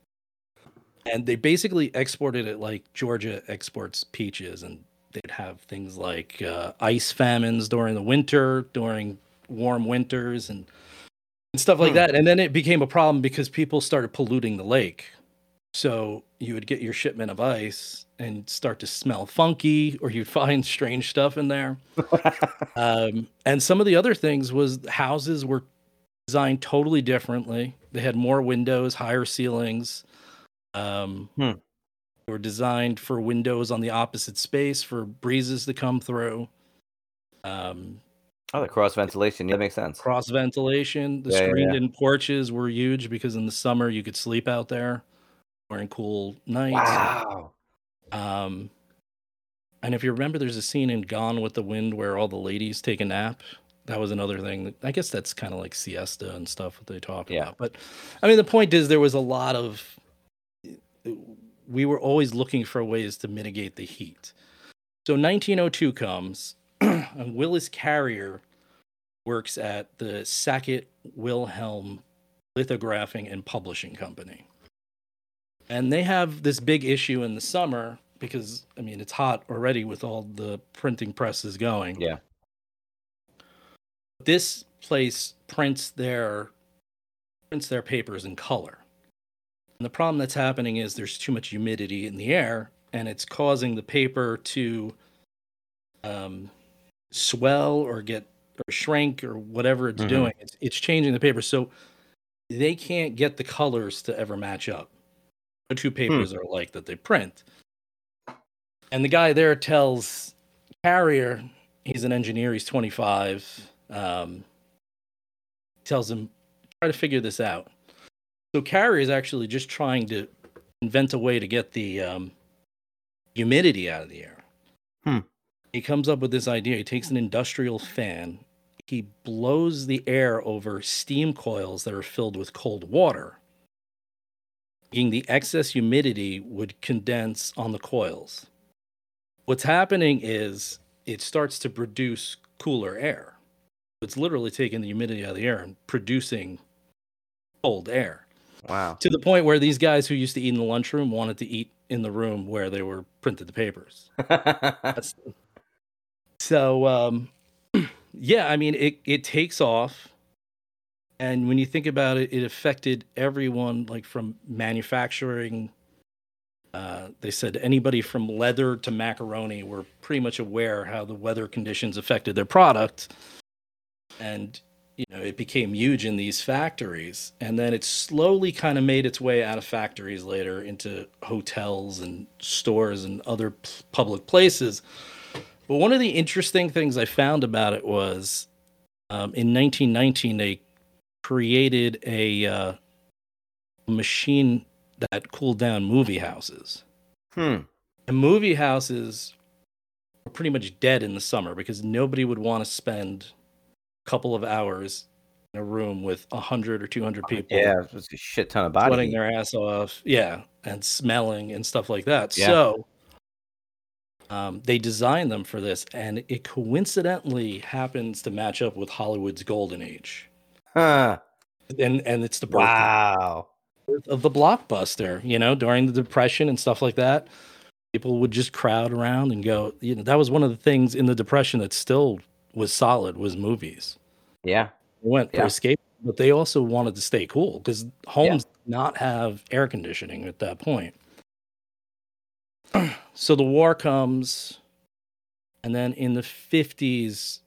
And they basically exported it like Georgia exports peaches, and they'd have things like uh, ice famines during the winter, during warm winters, and, and stuff like Hmm. that. And then it became a problem because people started polluting the lake. So you would get your shipment of ice and start to smell funky, or you'd find strange stuff in there. Um, and some of the other things was houses were designed totally differently. They had more windows, higher ceilings. Um, Hmm. They were designed for windows on the opposite space for breezes to come through. Um, Oh, the cross ventilation. Yeah, that makes sense. cross ventilation. The Yeah, screened yeah. in porches were huge because in the summer you could sleep out there during cool nights. Wow. Um, and if you remember, there's a scene in Gone with the Wind where all the ladies take a nap. That was another thing. That, I guess that's kind of like siesta and stuff that they talk Yeah. about. But I mean, the point is, there was a lot of we were always looking for ways to mitigate the heat. So 1902 comes, and Willis Carrier works at the Sackett Wilhelm Lithographing and Publishing Company. And they have this big issue in the summer because, I mean, it's hot already with all the printing presses going. Yeah. This place prints their prints their papers in color. And the problem that's happening is there's too much humidity in the air and it's causing the paper to um, swell or get or shrink or whatever it's Mhm. doing. It's it's changing the paper, so they can't get the colors to ever match up. The two papers are like that they print. And the guy there tells Carrier, he's an engineer, he's 25. Um, tells him, try to figure this out. So Carrier is actually just trying to invent a way to get the um, humidity out of the air. Hmm. He comes up with this idea. He takes an industrial fan, he blows the air over steam coils that are filled with cold water. The excess humidity would condense on the coils. What's happening is it starts to produce cooler air. It's literally taking the humidity out of the air and producing cold air Wow. to the point where these guys who used to eat in the lunchroom wanted to eat in the room where they were printed the papers. So um, yeah, I mean it it takes off, and when you think about it, it affected everyone, like from manufacturing. Uh, they said anybody from leather to macaroni were pretty much aware how the weather conditions affected their product, and you know it became huge in these factories, and then it slowly kind of made its way out of factories later into hotels and stores and other p- public places. But one of the interesting things I found about it was um, in 1919, they created a uh, machine that cooled down movie houses. hmm. And movie houses were pretty much dead in the summer because nobody would want to spend couple of hours in a room with 100 or 200 people Yeah, it's a shit ton of bodies. sweating their ass off. Yeah, and smelling and stuff like that. Yeah. So um, they designed them for this, and it coincidentally happens to match up with Hollywood's golden age, Huh. and and it's the birth Wow. of the blockbuster. You know, during the depression and stuff like that, people would just crowd around and go. You know, that was one of the things in the depression that still was solid was movies. Yeah. They went for escape, but they also wanted to stay cool because homes did not have air conditioning at that point. so the war comes, and then in the 50s,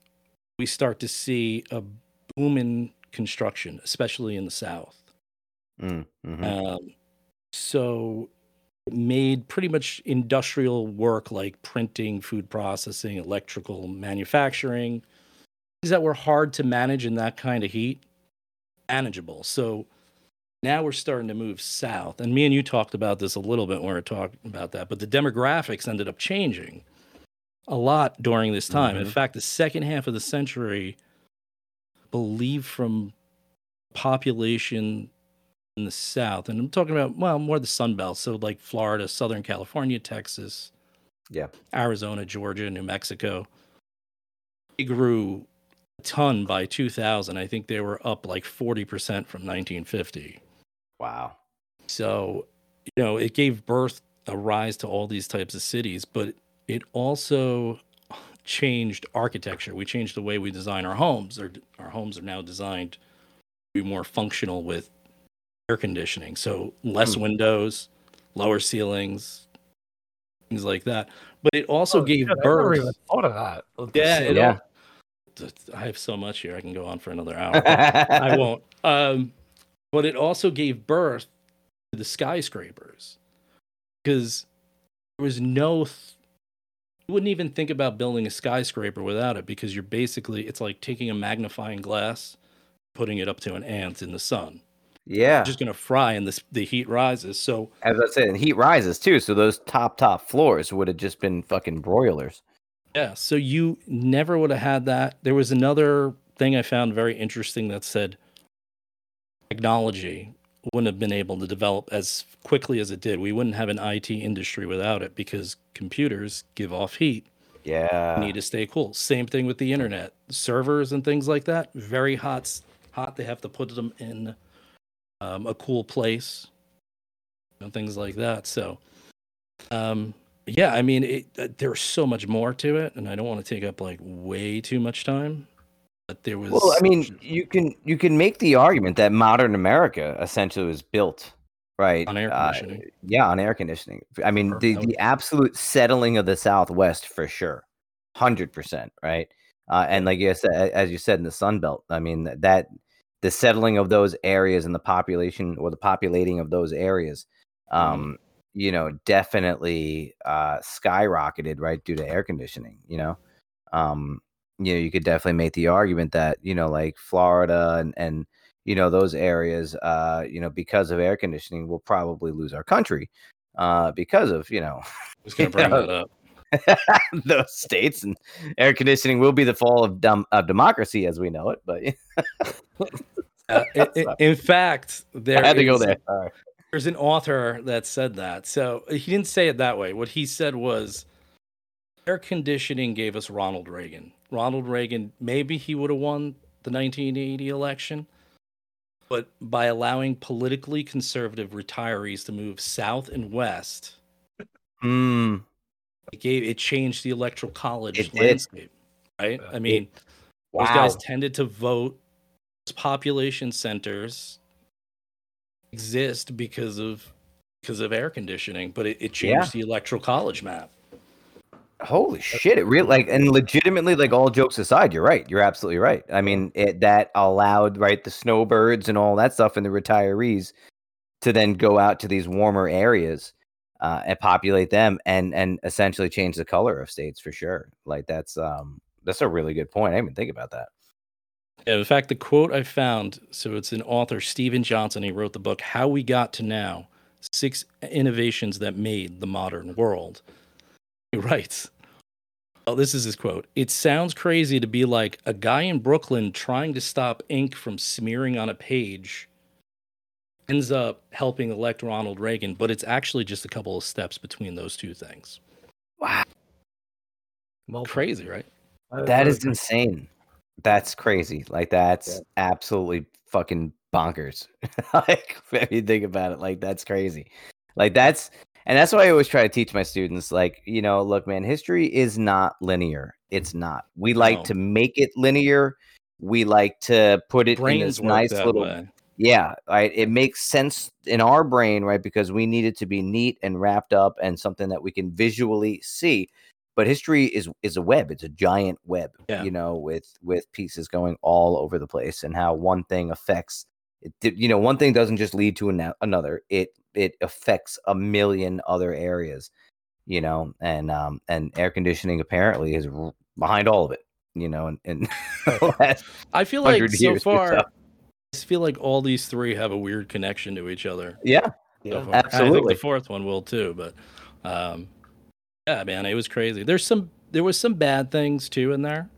we start to see a boom in construction, especially in the South. Mm, mhm. Um, so made pretty much industrial work like printing, food processing, electrical manufacturing, things that were hard to manage in that kind of heat, manageable. So now we're starting to move south. And me and you talked about this a little bit when we were talking about that, but the demographics ended up changing a lot during this time. In Mhm. fact, the second half of the century, I believe from population in the south, and I'm talking about well more the Sun Belt, so like Florida, Southern California, Texas, Yeah. Arizona, Georgia, New Mexico. They grew a ton by 2000. I think they were up like 40% from 1950. Wow. So, you know, it gave birth a rise to all these types of cities, but it also changed architecture. We changed the way we design our homes. Our, our homes are now designed to be more functional with air conditioning. So, less Hmm. windows, lower ceilings, things like that. But it also Oh, gave shit, I never birth. even thought of that. Let's Yeah, it Yeah. I have so much here. I can go on for another hour. I won't. Um, but it also gave birth to the skyscrapers because there was no. Th- you wouldn't even think about building a skyscraper without it because you're basically it's like taking a magnifying glass, putting it up to an ant in the sun. Yeah. Just gonna fry, and this the heat rises. So As I said, and heat rises too. So those top top floors would have just been fucking broilers. Yeah, so you never would have had that. There was another thing I found very interesting that said technology wouldn't have been able to develop as quickly as it did. We wouldn't have an IT industry without it because computers give off heat. Yeah. need to stay cool. Same thing with the internet, servers and things like that. Very hot, hot. They have to put them in um, a cool place, and things like that. So, um, yeah, I mean, it, uh, there's so much more to it, and I don't want to take up like way too much time. But there was. Well, I mean, you can you can make the argument that modern America essentially was built right On air uh, conditioning. yeah, on air conditioning. I mean, the the absolute settling of the Southwest for sure, hundred percent, right? Uh, and like you said, as you said in the Sun Belt, I mean that, that the settling of those areas and the population or the populating of those areas, Mm-hmm. um, you know, definitely uh, skyrocketed right due to air conditioning. You know, um, you know, you could definitely make the argument that you know, like Florida and and you know those areas, uh, you know, because of air conditioning, we'll probably lose our country, uh, because of you know I was going to bring Yeah. that up. those states and air conditioning will be the fall of dumb of democracy as we know it. But Uh, i- i- in fact, there I had to go there. Right. There's an author that said that. So he didn't say it that way. What he said was air conditioning gave us Ronald Reagan. Ronald Reagan, maybe he would have won the 1980 election, but by allowing politically conservative retirees to move south and west, Hmm. It gave it changed the electoral college It did. landscape. Right? I mean, those guys tended to vote. Population centers exist because of because of air conditioning, but it, it changed the electoral college map. Holy shit! It really like and legitimately, like all jokes aside, you're right. You're absolutely right. I mean, it that allowed right the snowbirds and all that stuff and the retirees to then go out to these warmer areas uh, and populate them and and essentially change the color of states for sure. Like that's um that's a really good point. I didn't even think about that. Yeah, in fact, the quote I found so it's an author, Steven Johnson. He wrote the book How We Got to Now Six Innovations That Made the Modern World. He writes, Oh, this is his quote. It sounds crazy to be like a guy in Brooklyn trying to stop ink from smearing on a page ends up helping elect Ronald Reagan, but it's actually just a couple of steps between those two things. Wow, Well, Crazy, right? that is insane. That's crazy. Like that's absolutely fucking bonkers. like if you think about it, like that's crazy. Like that's and that's why I always try to teach my students. Like you know, look, man, history is not linear. It's not. We like No. to make it linear. We like to put it in this nice little way. Yeah, right. It makes sense in our brain, right? Because we need it to be neat and wrapped up and something that we can visually see. But history is is a web. It's a giant web, Yeah. you know, with with pieces going all over the place, and how one thing affects. It, you know, one thing doesn't just lead to ano- another. It it affects a million other areas, you know, and um and air conditioning apparently is r- behind all of it, you know, and, and I feel like 100 so far, so. I just feel like all these three have a weird connection to each other. yeah, so Yeah. I think Absolutely. the fourth one will too, but um, yeah, man, it was crazy. There's some, there was some bad things too in there,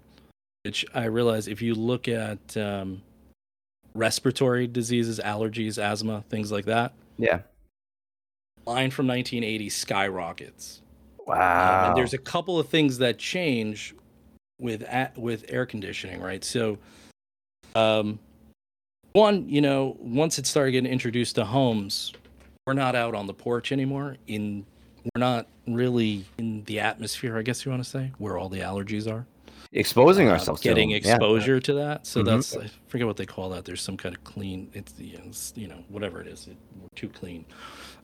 which I realize if you look at um, respiratory diseases, allergies, asthma, things like that, yeah. line from 1980 skyrockets. Um, Wow. and there's a couple of things that change with with air conditioning, right? So, um, one, you know, once it started getting introduced to homes, we're not out on the porch anymore. In we're not really in the atmosphere, I guess you want to say, where all the allergies are. exposing Uh, ourselves, to getting yeah. exposure to that. So Mhm. that's I forget what they call that. There's some kind of clean. It's the it's, you know whatever it is. It, we're too clean,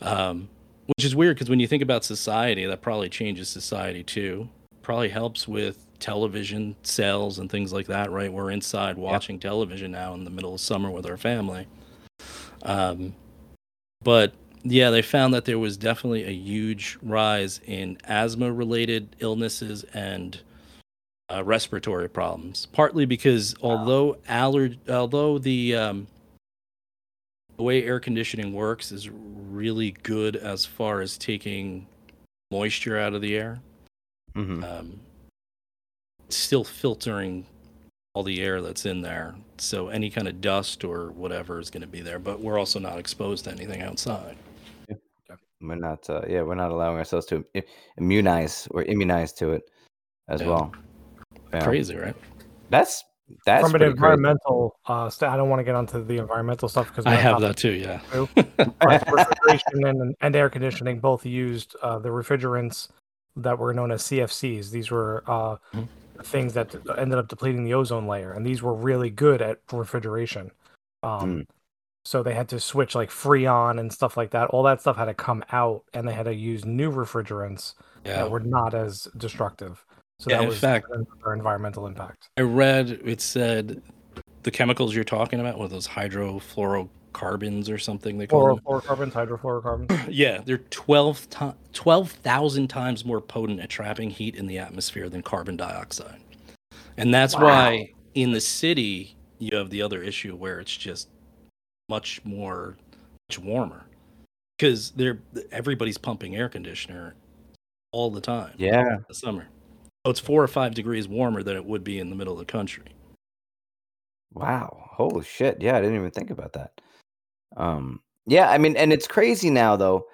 um, which is weird because when you think about society, that probably changes society too. Probably helps with television sales and things like that. Right, we're inside watching television now in the middle of summer with our family. Um, but yeah, they found that there was definitely a huge rise in asthma-related illnesses and uh, respiratory problems. Partly because although aller- although the um, the way air conditioning works is really good as far as taking moisture out of the air, Mhm. um, still filtering all the air that's in there. So any kind of dust or whatever is going to be there. But we're also not exposed to anything outside. We're not, uh, yeah, we're not allowing ourselves to i- immunize or immunize to it as Yeah. well. Yeah. Crazy, right? That's that's From an environmental, uh, st- I don't want to get onto the environmental stuff because I have that too. Yeah. But refrigeration and, and air conditioning both used uh, the refrigerants that were known as CFCs. These were uh, Mhm. things that ended up depleting the ozone layer, and these were really good at refrigeration. Um, Mm. So they had to switch like Freon and stuff like that. All that stuff had to come out, and they had to use new refrigerants Yeah. that were not as destructive. So Yeah, that was fact- another environmental impact. I read it said the chemicals you're talking about, one of those hydrofluorocarbons or something they call them. Fluorofluorocarbons, hydrofluorocarbons. Yeah, they're 12 ti 12,000 times more potent at trapping heat in the atmosphere than carbon dioxide. And that's why in the city you have the other issue where it's just much more much warmer cuz they're everybody's pumping air conditioner all the time Yeah. in the summer. So it's 4 or 5 degrees warmer than it would be in the middle of the country. Wow. Holy shit. Yeah, I didn't even think about that. Um yeah, I mean and it's crazy now though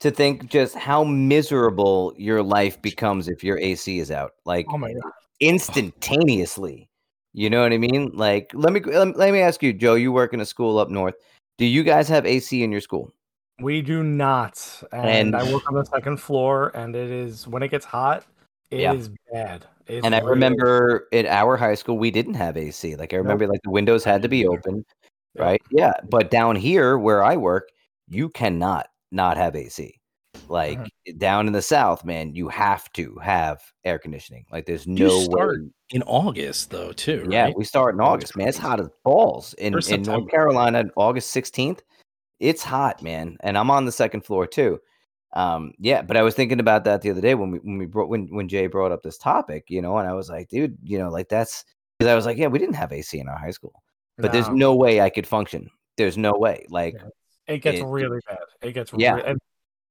to think just how miserable your life becomes if your AC is out. Like Oh my god! instantaneously. You know what I mean? Like let me let me- ask you, Joe, you work in a school up north. Do you guys have AC in your school? We do not, and, And- I work on the second floor, and it is when it gets hot, it is Yeah. bad. It's and I remember at our high school we didn't have AC. Like I remember like the windows had to be open, Yeah. right? Yeah, but down here where I work, you cannot not have AC. Like Mm-hmm. down in the south, man, you have to have air conditioning. Like there's You no start way. In August though, too, Yeah, right? we start in August, man. It's hot as balls in, in September. North Carolina, August 16th. It's hot, man. And I'm on the second floor too. Um, yeah, but I was thinking about that the other day when we when we brought when when Jay brought up this topic, you know, and I was like, dude, you know, like that's because I was like, yeah, we didn't have AC in our high school, but there's No, way I could function. There's no way. Like, it gets it- really bad. It gets Yeah. rea- and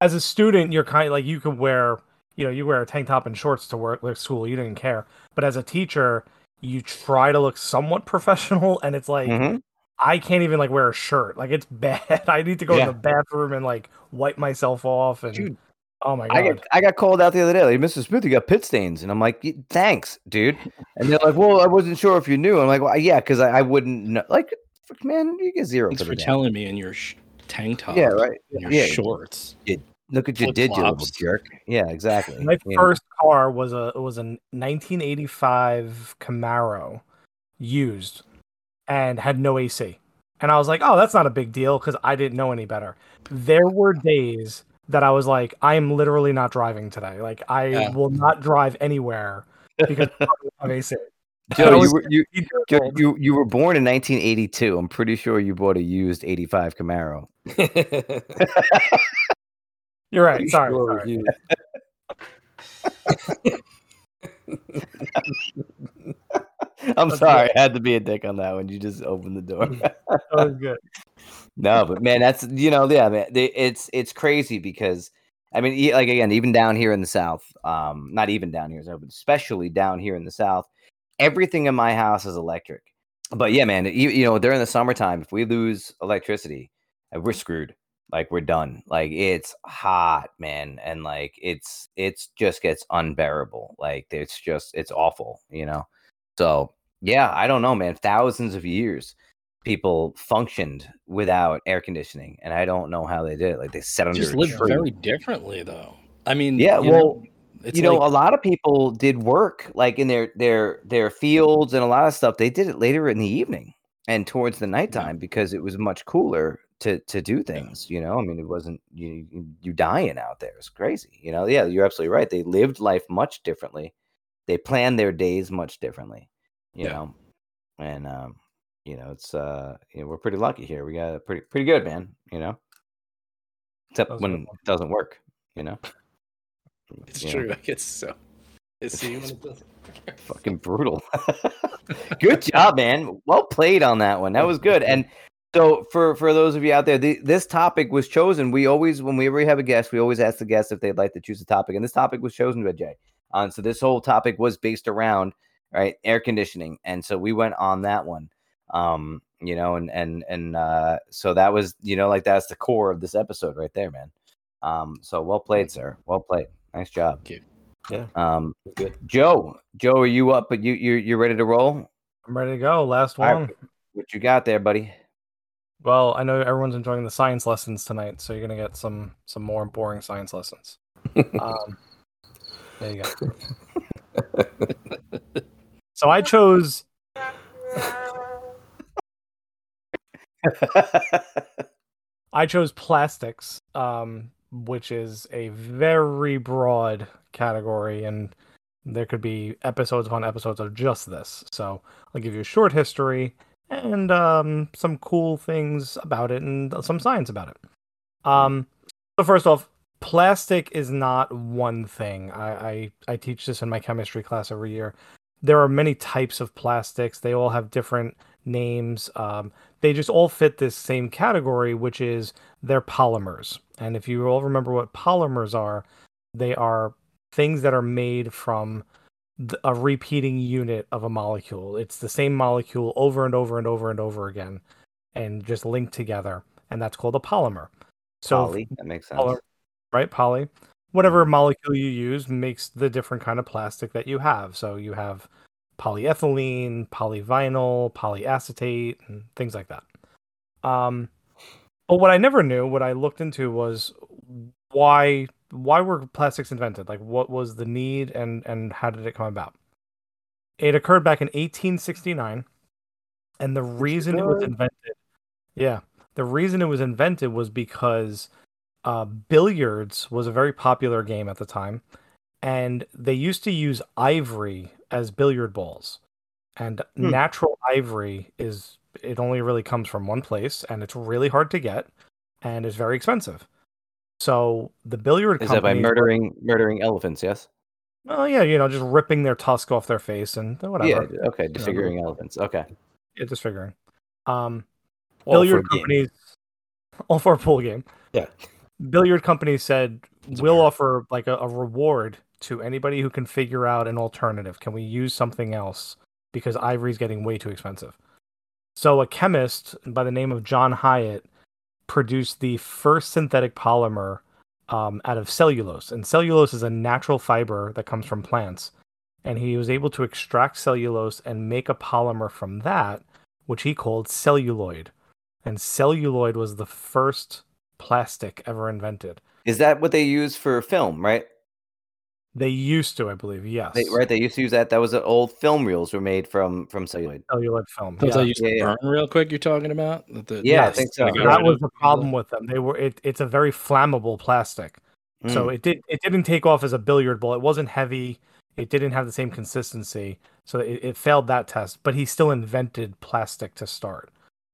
as a student, you're kind of like you could wear, you know, you wear a tank top and shorts to work like school. You didn't care, but as a teacher, you try to look somewhat professional, and it's like mhm. I can't even like wear a shirt. Like it's bad. I need to go Yeah. to the bathroom and like wipe myself off. And Dude, oh my I god, got I got called out the other day, like, Mr. Smith, you got pit stains, and I'm like, thanks, dude. And they're like, well, I wasn't sure if you knew. I'm like, well, yeah, because I, I wouldn't know. Like, man, you get zero Thanks for for telling me in your sh- tank top. Yeah, right. your Yeah. shorts. Look at you did, you little jerk. Yeah, exactly. My You know, first car was a was a 1985 Camaro used and had no AC. And I was like, "Oh, that's not a big deal because I didn't know any better." There were days that I was like, "I am literally not driving today. Like, I Yeah. will not drive anywhere because I don't have AC." I Joe, you were you, Joe, you you were born in 1982. I'm pretty sure you bought a used 85 Camaro. You're right. Sorry. Sure sorry. I'm That's sorry, I had to be a dick on that one. You just opened the door. That was good. No, but man, that's you know, yeah, man, they- it's it's crazy because I mean, like again, even down here in the South, um, not even down here, but especially down here in the South, everything in my house is electric. But yeah, man, you, you know, during the summertime, if we lose electricity, we're screwed. Like we're done. Like it's hot, man, and like it's it's just gets unbearable. Like it's just it's awful, you know. So yeah, I don't know, man. Thousands of years people functioned without air conditioning, and I don't know how they did it. Like they set under Just a tree. very differently, though. I mean, Yeah, well, know, it's you know, like- a lot of people did work like in their their their fields and a lot of stuff. They did it later in the evening and towards the nighttime because it was much cooler to to do things. You know, I mean, it wasn't you you- you dying out there. It's crazy. You know, yeah, you're absolutely right. They lived life much differently. They planned their days much differently. You Yeah. know, and um, you know, it's uh, you know, we're pretty lucky here. We got a pretty pretty good, man. You know, except when it doesn't work. You know, it's you know? true. I guess so. It's see it doesn't. fucking brutal. good job, man. Well played on that one. That was good. And so for for those of you out there, the, this topic was chosen. We always when we ever have a guest, we always ask the guest if they'd like to choose a topic, and this topic was chosen by Jay. Um, so this whole topic was based around right? Air conditioning, and so we went on that one. Um, you know, and and and uh, so that was you know like that's the core of this episode right there, man. Um, so well played, sir. Well played. Nice job. Thank you. Yeah. Um, Good. Joe, Joe, are you up? But you you you ready to roll? I'm ready to go. Last All right. one. What you got there, buddy? Well, I know everyone's enjoying the science lessons tonight, so you're gonna get some some more boring science lessons. Um, there you go. So I chose I chose plastics, um, which is a very broad category, and there could be episodes upon episodes of just this. So I'll give you a short history and um, some cool things about it and some science about it. Um, so first off, plastic is not one thing. I, I I teach this in my chemistry class every year. There are many types of plastics. They all have different names. Um, they just all fit this same category, which is they're polymers. And if you all remember what polymers are, they are things that are made from a repeating unit of a molecule. It's the same molecule over and over and over and over again, and just linked together, and that's called a polymer. So, Poly, that makes sense. poly- right? Poly, whatever mm. molecule you use makes the different kind of plastic that you have. So you have polyethylene, polyvinyl, polyacetate, and things like that. Um, but what I never knew, what I looked into was why why were plastics invented? Like what was the need and and how did it come about? It occurred back in 1869 and the reason it was invented yeah, the reason it was invented was because uh, billiards was a very popular game at the time, and they used to use ivory as billiard balls. And Hmm. natural ivory is it only really comes from one place, and it's really hard to get, and it's very expensive. So the billiard Is that by companies were- murdering murdering elephants? Yes. Well, yeah, you know, just ripping their tusk off their face and whatever. Yeah. Okay. Disfiguring elephants. Okay. Yeah, just figuring. Um, All billiard game. companies, all for a pool game. Yeah. Billiard companies said It's we'll offer like a, a reward to anybody who can figure out an alternative. Can we use something else? Because ivory's getting way too expensive. So a chemist by the name of John Hyatt produced the first synthetic polymer um, out of cellulose, and cellulose is a natural fiber that comes from plants. And he was able to extract cellulose and make a polymer from that, which he called celluloid. And celluloid was the first plastic ever invented. Is that what they use for film? Right. They used to, I believe, yes. They, right. They used to use that. That was uh, old film reels were made from from celluloid. Celluloid film. Those yeah. I used to yeah. burn real quick. You're talking about That the- Yeah, I think so. That rid was the problem with them. They were it, it's a very flammable plastic. So Mm. it did it didn't take off as a billiard ball. It wasn't heavy. It didn't have the same consistency. So it, it failed that test. But he still invented plastic to start.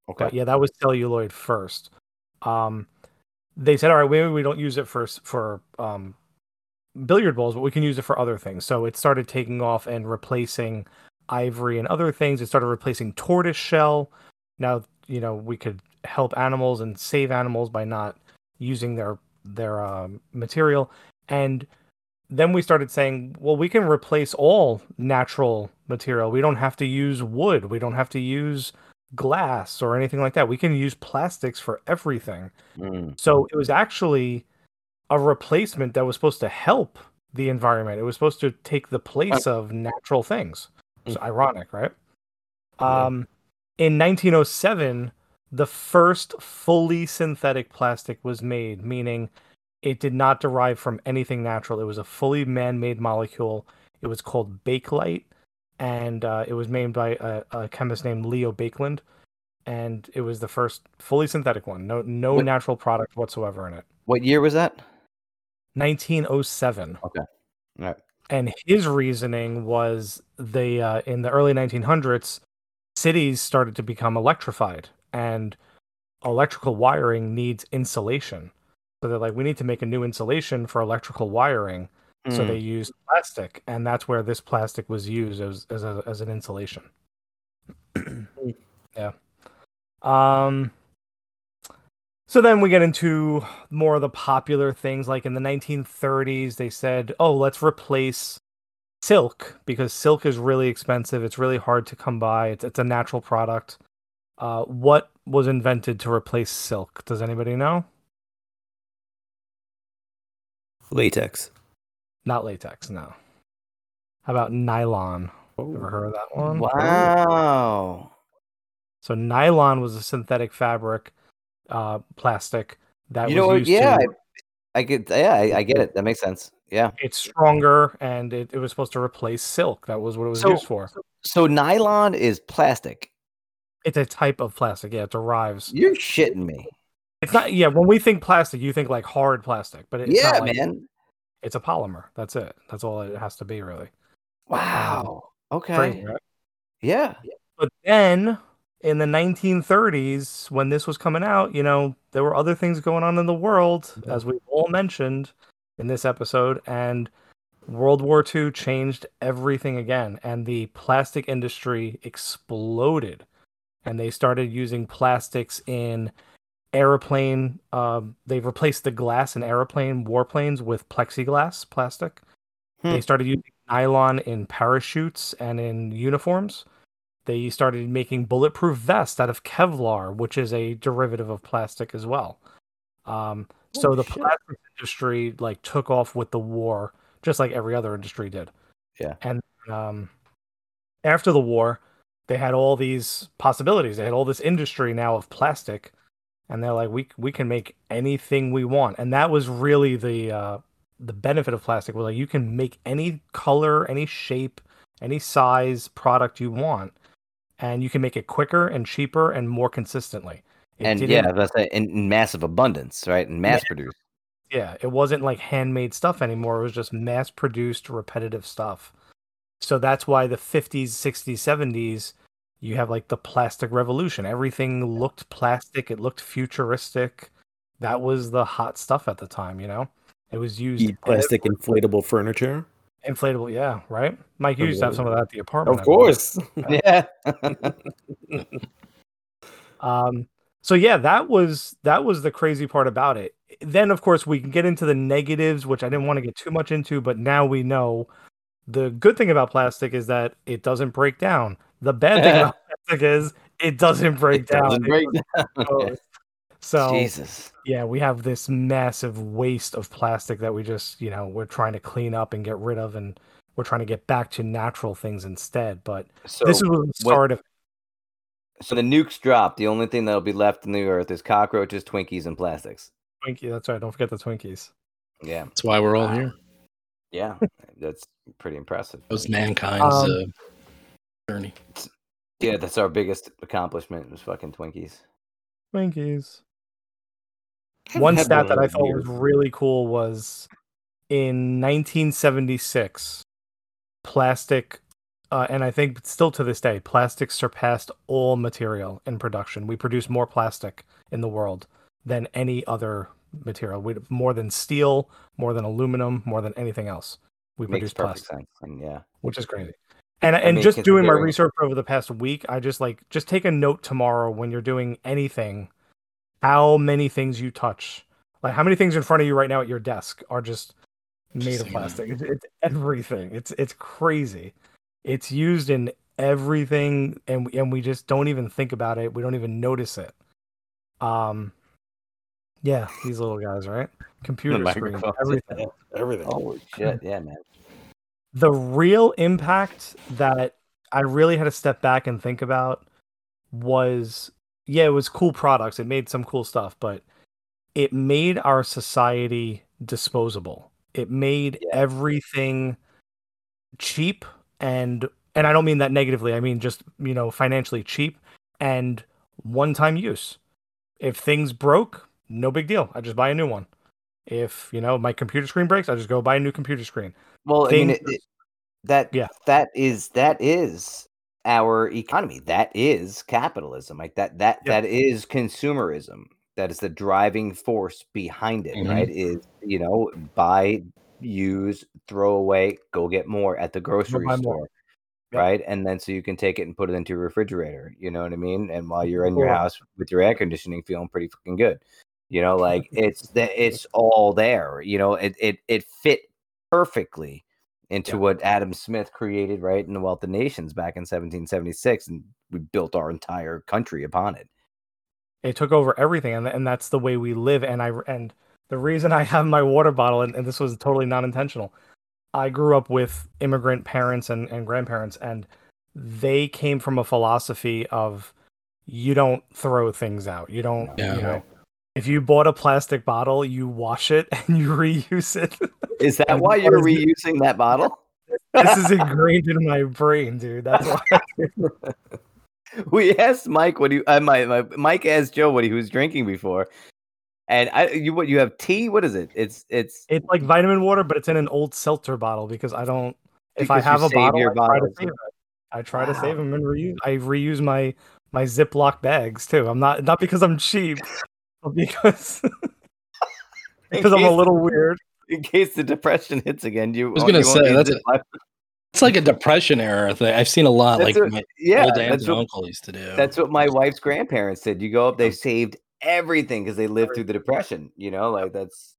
okay. But yeah, that was celluloid first. Um, they said, all right, maybe we don't use it for for um, billiard balls, but we can use it for other things. So it started taking off and replacing ivory and other things. It started replacing tortoise shell. Now you know we could help animals and save animals by not using their their um, material. And then we started saying, well, we can replace all natural material. We don't have to use wood. We don't have to use glass or anything like that. We can use plastics for everything. Mm. So it was actually a replacement that was supposed to help the environment. It was supposed to take the place of natural things. It's ironic, right? Um, in 1907, the first fully synthetic plastic was made, meaning it did not derive from anything natural. It was a fully man-made molecule. It was called Bakelite, and uh, it was made by a, a chemist named Leo Baekeland, and it was the first fully synthetic one. No, no What- natural product whatsoever in it. What year was that? 1907. Okay. All right. and his reasoning was the uh, in the early 1900s cities started to become electrified and electrical wiring needs insulation so they're like we need to make a new insulation for electrical wiring so Mm. they used plastic and that's where this plastic was used as as, a, as an insulation yeah um so then we get into more of the popular things like in the 1930s they said oh let's replace silk because silk is really expensive. It's really hard to come by. It's it's a natural product. Uh, what was invented to replace silk? Does anybody know? Latex. Not latex, no. How about nylon? Ever heard of that one? Wow. So nylon was a synthetic fabric, uh, plastic that You was know used Yeah, to. I get. Yeah, I, I get it. That makes sense. Yeah. It's stronger, and it, it was supposed to replace silk. That was what it was So- used for. So nylon is plastic. It's a type of plastic. Yeah, it derives. You're shitting me. It's not. Yeah, when we think plastic, you think like hard plastic, but it's yeah, like- man. It's a polymer. That's it. That's all it has to be, really. Wow. Okay. Crazy, right? Yeah. But then in the 1930s, when this was coming out, you know, there were other things going on in the world, as we all mentioned in this episode, and World War II changed everything again, and the plastic industry exploded, and they started using plastics in airplane. Um, they replaced the glass in airplane warplanes with plexiglass plastic. Hmm. They started using nylon in parachutes and in uniforms. They started making bulletproof vests out of Kevlar, which is a derivative of plastic as well. Um, so the shit. plastic industry like took off with the war, just like every other industry did. Yeah. And um, after the war, they had all these possibilities. They had all this industry now of plastic, and they're like, we we can make anything we want. And that was really the uh, the benefit of plastic. Was like you can make any color, any shape, any size product you want, and you can make it quicker and cheaper and more consistently. It and yeah, that's in, in massive abundance, right? And mass produced. yeah, it wasn't like handmade stuff anymore. It was just mass produced, repetitive stuff. So that's why the 50s, 60s, 70s, you have like the plastic revolution. Everything looked plastic, it looked futuristic. That was the hot stuff at the time, you know? It was used plastic inflatable furniture. Inflatable, yeah, right? Mike, you used to have some of that at the apartment. Of course. Yeah. Um, so yeah, that was that was the crazy part about it. Then of course we can get into the negatives, which I didn't want to get too much into, but now we know the good thing about plastic is that it doesn't break down. The bad thing about plastic is it doesn't break It down. doesn't break down. goes. So Jesus. yeah, we have this massive waste of plastic that we just, you know, we're trying to clean up and get rid of and we're trying to get back to natural things instead. But So this is the what- start of so the nukes drop. The only thing that'll be left in the earth is cockroaches, Twinkies, and plastics. Twinkie. That's right. Don't forget the Twinkies. Yeah. That's why we're all Wow. here. Yeah. That's pretty impressive. That was mankind's Um, uh, journey. Yeah, that's our biggest accomplishment was fucking Twinkies. Twinkies. One stat that I thought years. was really cool was in 1976, plastic, uh, and I think still to this day, plastic surpassed all material in production. We produce more plastic in the world than any other material. We more than steel, more than aluminum, more than anything else. We Makes produce plastic, sense. And yeah. which is crazy. And I and mean, just doing my research over the past week, I just like just take a note tomorrow when you're doing anything how many things you touch. Like how many things in front of you right now at your desk are just made of plastic. It's, it's everything. It's it's crazy. It's used in everything and and we just don't even think about it. We don't even notice it. Um yeah, these little guys, right? Computer screen, microphones. everything. Everything. Holy shit. Yeah, man. the real impact that I really had to step back and think about was yeah, it was cool products. It made some cool stuff, but it made our society disposable. It made Yeah. everything cheap and and I don't mean that negatively. I mean just, you know, financially cheap and one-time use. If things broke, no big deal. I just buy a new one. If, you know, my computer screen breaks, I just go buy a new computer screen. Well, I mean, it, it- that Yeah. that is that is our economy. That is capitalism. Like that that Yeah. that is consumerism. That is the driving force behind it. Mhm. Right? Is you know buy, use, throw away, go get more at the grocery more. store. Right, and then so you can take it and put it into your refrigerator. You know what I mean? And while you're in your house with your air conditioning, feeling pretty fucking good. You know, like it's that it's all there. You know, it it it fit perfectly into Yeah. what Adam Smith created, right, in the Wealth of Nations back in 1776, and we built our entire country upon it. it took over everything and, and that's the way we live and i and the reason i have my water bottle and, and this was totally not intentional i grew up with immigrant parents and, and grandparents and they came from a philosophy of you don't throw things out you don't Yeah. you know if you bought a plastic bottle you wash it and you reuse it. Is that why you're reusing that bottle? this is ingrained in my brain dude. That's why. We asked Mike what he, uh, my, my Mike asked Joe what he was drinking before, and I, you what you have tea? What is it? It's it's it's like vitamin water but it's in an old seltzer bottle because i don't if i have a bottle I try to save it. I try to save them and reuse i reuse my my ziploc bags too. I'm not not because i'm cheap because because i'm a little weird in case the depression hits again. You I was oh, gonna say, that's it. I- It's like a depression era thing. I've seen a lot. That's like what- my yeah, old aunt that's and what, uncle used to do. that's what my wife's grandparents did. You go up, they oh. saved everything because they lived through the depression. You know, like that's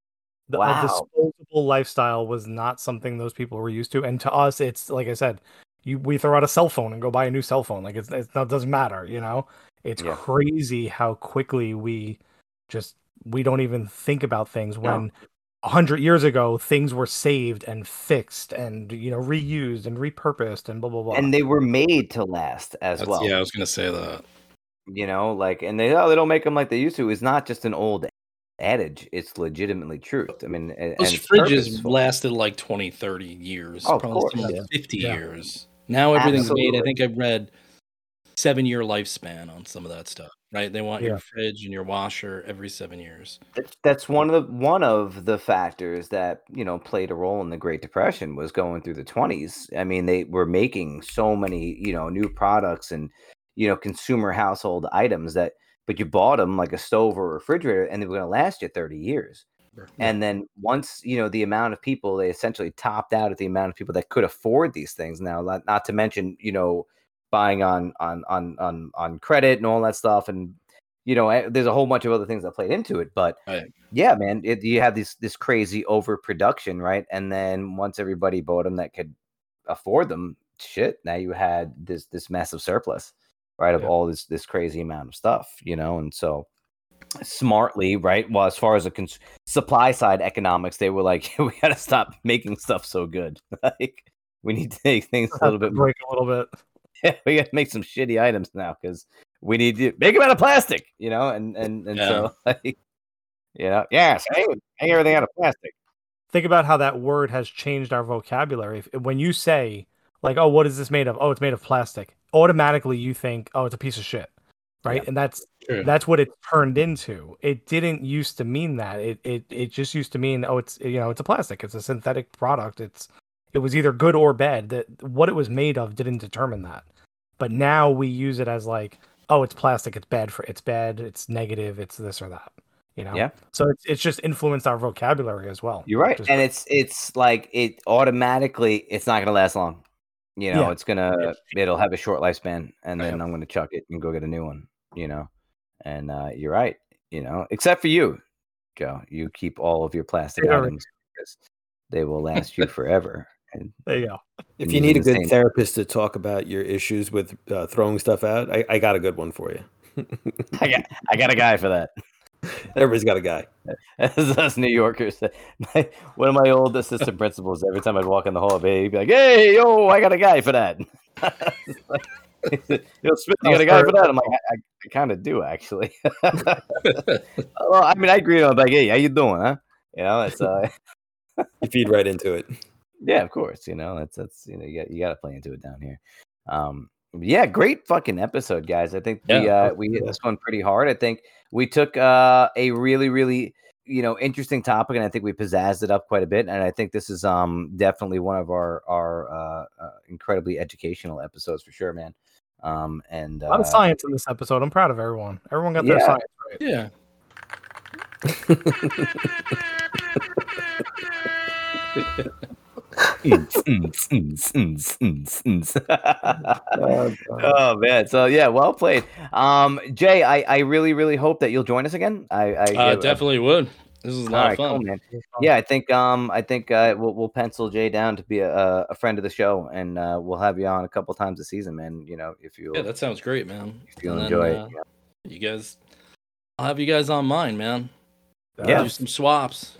the, Wow. a disposable lifestyle was not something those people were used to and to us it's like i said you we throw out a cell phone and go buy a new cell phone like it's, it's not doesn't matter you know it's Yeah. crazy how quickly we just we don't even think about things No. when a hundred years ago things were saved and fixed and you know reused and repurposed and blah blah blah and they were made to last as That's- well. yeah, I was gonna say that. you know like and they oh they don't make them like they used to it's not just an old adage it's legitimately truth i mean and, Those fridges purposeful. lasted like 20, 30 years. Oh, of probably course, yeah. 50 Yeah. years. Now everything's made. I think I read seven year lifespan on some of that stuff. Right? They want Yeah. your fridge and your washer every seven years. That's- that's one of the one of the factors that you know played a role in the great depression was going through the 20s i mean they were making so many you know new products and you know consumer household items that but you bought them like a stove or a refrigerator and they were going to last you 30 years And then once you know the amount of people, they essentially topped out at the amount of people that could afford these things. Now, not, not to mention you know buying on on on on on credit and all that stuff, and you know eh, there's a whole bunch of other things that played into it. But Right. yeah, man, it, you have this this crazy overproduction, right? And then once everybody bought them that could afford them, shit, now you had this this massive surplus, right, of Yeah. all this this crazy amount of stuff, you know, and so smartly, right? Well, as far as the cons- supply side economics, they were like, we got to stop making stuff so good. like, we need to make things a little bit more. break a little bit we got to make some shitty items now because we need to make them out of plastic, you know. And and and so, like, you know, yes, hang, hang everything out of plastic. think about how that word has changed our vocabulary. If, when you say like, "Oh, what is this made of?" Oh, it's made of plastic. Automatically, you think, "Oh, it's a piece of shit," right? And that's True. that's what it turned into. It didn't used to mean that. It it it just used to mean, "Oh, it's you know, it's a plastic. It's a synthetic product. It's it was either good or bad. That what it was made of didn't determine that. But now we use it as like, "Oh, it's plastic. It's bad for. It's bad. It's negative. It's this or that." You know. Yeah. So it's it's just influenced our vocabulary as well. You're right, and it's it's like it automatically. It's not going to last long. You know, Yeah. it's gonna it'll have a short lifespan, and then. I'm gonna chuck it and go get a new one. You know, and uh, you're right. You know, except for you, Joe. You keep all of your plastic Yeah. items because they will last you forever. And There you go. If you need a good same- therapist to talk about your issues with uh, throwing stuff out, I, I got a good one for you. I got I got a guy for that. Everybody's got a guy. As us New Yorkers, my, one of my old assistant principals, every time I'd walk in the hall, he'd be like, "Hey, yo, I got a guy for that." yo, Smith, you got a guy for that? I'm like, I, I, I kind of do actually. well, I mean, I agree. I'm like, "Hey, how you doing, huh?" You know, it's uh, You feed right into it. Yeah, of course. You know, that's that's you know, you got you got to play into it down here. Um, yeah, great fucking episode, guys. I think we Yeah. uh, we hit this one pretty hard. I think we took uh, a really really you know interesting topic, and I think we pizzazzed it up quite a bit. And I think this is um definitely one of our our uh, uh, incredibly educational episodes for sure, man. Um, and A lot of uh, science in this episode. I'm proud of everyone. Everyone got their Yeah. science right. Yeah. oh man so yeah well played um jay i i really really hope that you'll join us again i i Uh, definitely would. This is a lot right, of fun. cool, man. Yeah, I think um I think uh we'll we'll pencil Jay down to be a a friend of the show, and uh we'll have you on a couple times a season, man. You know, if you Yeah, that sounds great, man. if you And then, enjoy uh, it. yeah. You guys, I'll have you guys on mine, man. Yeah. Do some swaps.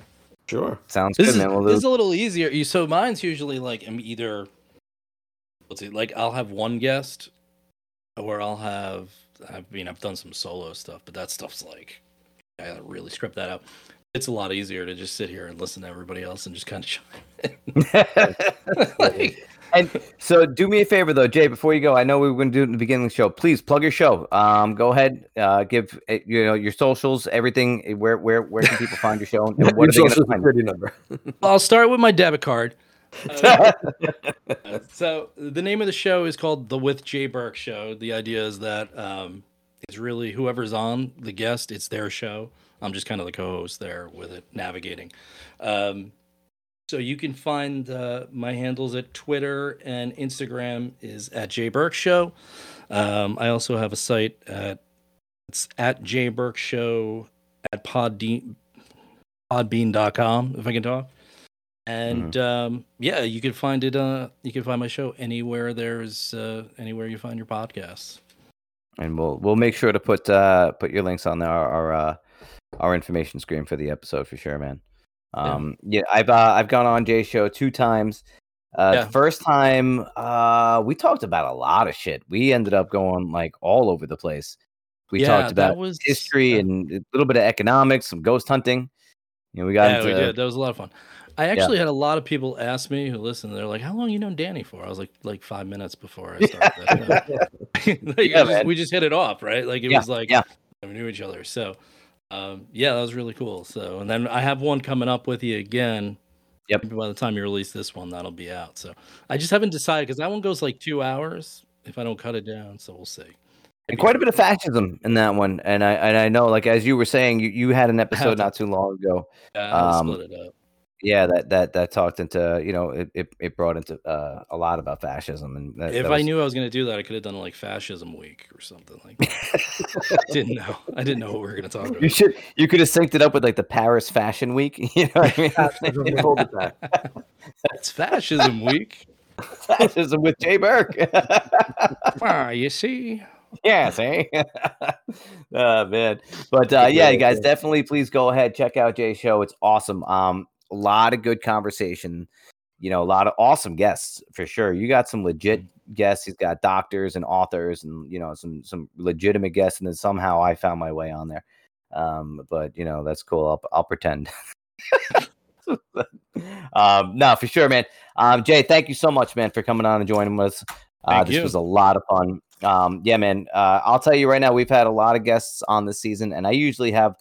Sure. Sounds This good, is, man. We'll this is a little easier. So mine's usually like I'm either let's see, like I'll have one guest, or I'll have. I mean, I've done some solo stuff, but that stuff's like I gotta really strip that out. It's a lot easier to just sit here and listen to everybody else and just kind of chime in. like, and so do me a favor though, Jay, before you go, I know we were going to do it in the beginning of the show. Please plug your show. Um, go ahead, uh, give uh, you know your socials, everything. Where where where can people find your show? And what are they going find? number. I'll start with my debit card. Uh, so the name of the show is called the With Jay Burke Show. The idea is that um, it's really whoever's on the guest, it's their show. I'm just kind of the co-host there with it, navigating. Um, so you can find uh, my handles at Twitter and Instagram is at Jay Burke Show. Um, I also have a site at it's at Jay Burke Show at podbean, podbean.com if I can talk. And um, yeah, you can find it. Uh, you can find my show anywhere. There's uh, anywhere you find your podcasts. and we'll we'll make sure to put uh put your links on our our uh, our information screen for the episode for sure, man. Yeah. Um, yeah, I've uh, I've gone on Jay's show two times. Uh, Yeah. the first time, uh, we talked about a lot of shit. We ended up going like all over the place. We Yeah, talked about was- history and a little bit of economics, some ghost hunting. You know, we got yeah, into we did. That was a lot of fun. I Yeah. actually had a lot of people ask me who listen. They're like, "How long you known Danny for?" I was like, "Like five minutes before I started." Like, Yeah, just- we just hit it off, right? Like it Yeah, was like yeah. we knew each other. So, um, yeah, that was really cool. So, and then I have one coming up with you again. Yep. Maybe By the time you release this one, that'll be out. So, I just haven't decided because that one goes like two hours if I don't cut it down. So we'll see. and quite a bit of fascism in that one. And I and I know, like as you were saying, you, you had an episode not too long ago. Yeah, Um, split it up. Yeah, that that that talked into you know it it, it brought into uh, a lot about fascism and that, If that I knew I was going to do that, I could have done like Fascism Week or something like that. I didn't know. I didn't know what we were going to talk about. You should. You could have synced it up with like the Paris Fashion Week. You know what I mean? Fascism Week. Hold it back. It's Fascism Week. Fascism with Jay Burke. Ah, you see. yes, eh? oh man. But uh, yeah, you guys definitely please go ahead check out Jay's show. It's awesome. Um, a lot of good conversation. You know, a lot of awesome guests for sure. You got some legit guests. He's got doctors and authors, and you know some some legitimate guests. And then somehow I found my way on there. Um, but you know that's cool. I'll I'll pretend. um, no, for sure, man. Um, Jay, thank you so much, man, for coming on and joining us. Uh, this you. was a lot of fun. Um, yeah, man. Uh, I'll tell you right now, we've had a lot of guests on this season, and I usually have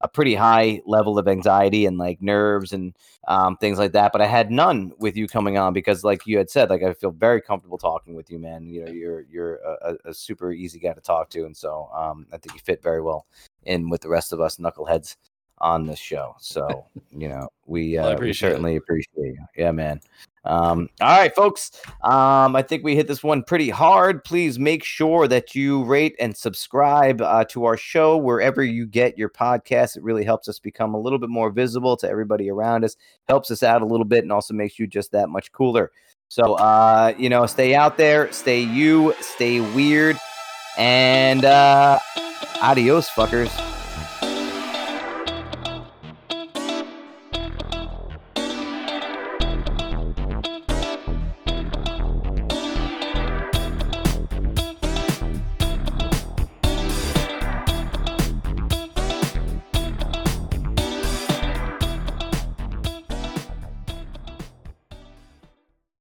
a pretty high level of anxiety and like nerves and um, things like that. But I had none with you coming on because, like you had said, like I feel very comfortable talking with you, man. You know, you're you're a, a- super easy guy to talk to, and so um, I think you fit very well in with the rest of us knuckleheads on this show. So you know, we Well, uh, we appreciate it. certainly appreciate you. Yeah, man. Um, all right, folks. Um, I think we hit this one pretty hard. Please make sure that you rate and subscribe uh, to our show wherever you get your podcast. It really helps us become a little bit more visible to everybody around us, helps us out a little bit, and also makes you just that much cooler. So, uh, you know, stay out there, stay you, stay weird, and uh, adios, fuckers.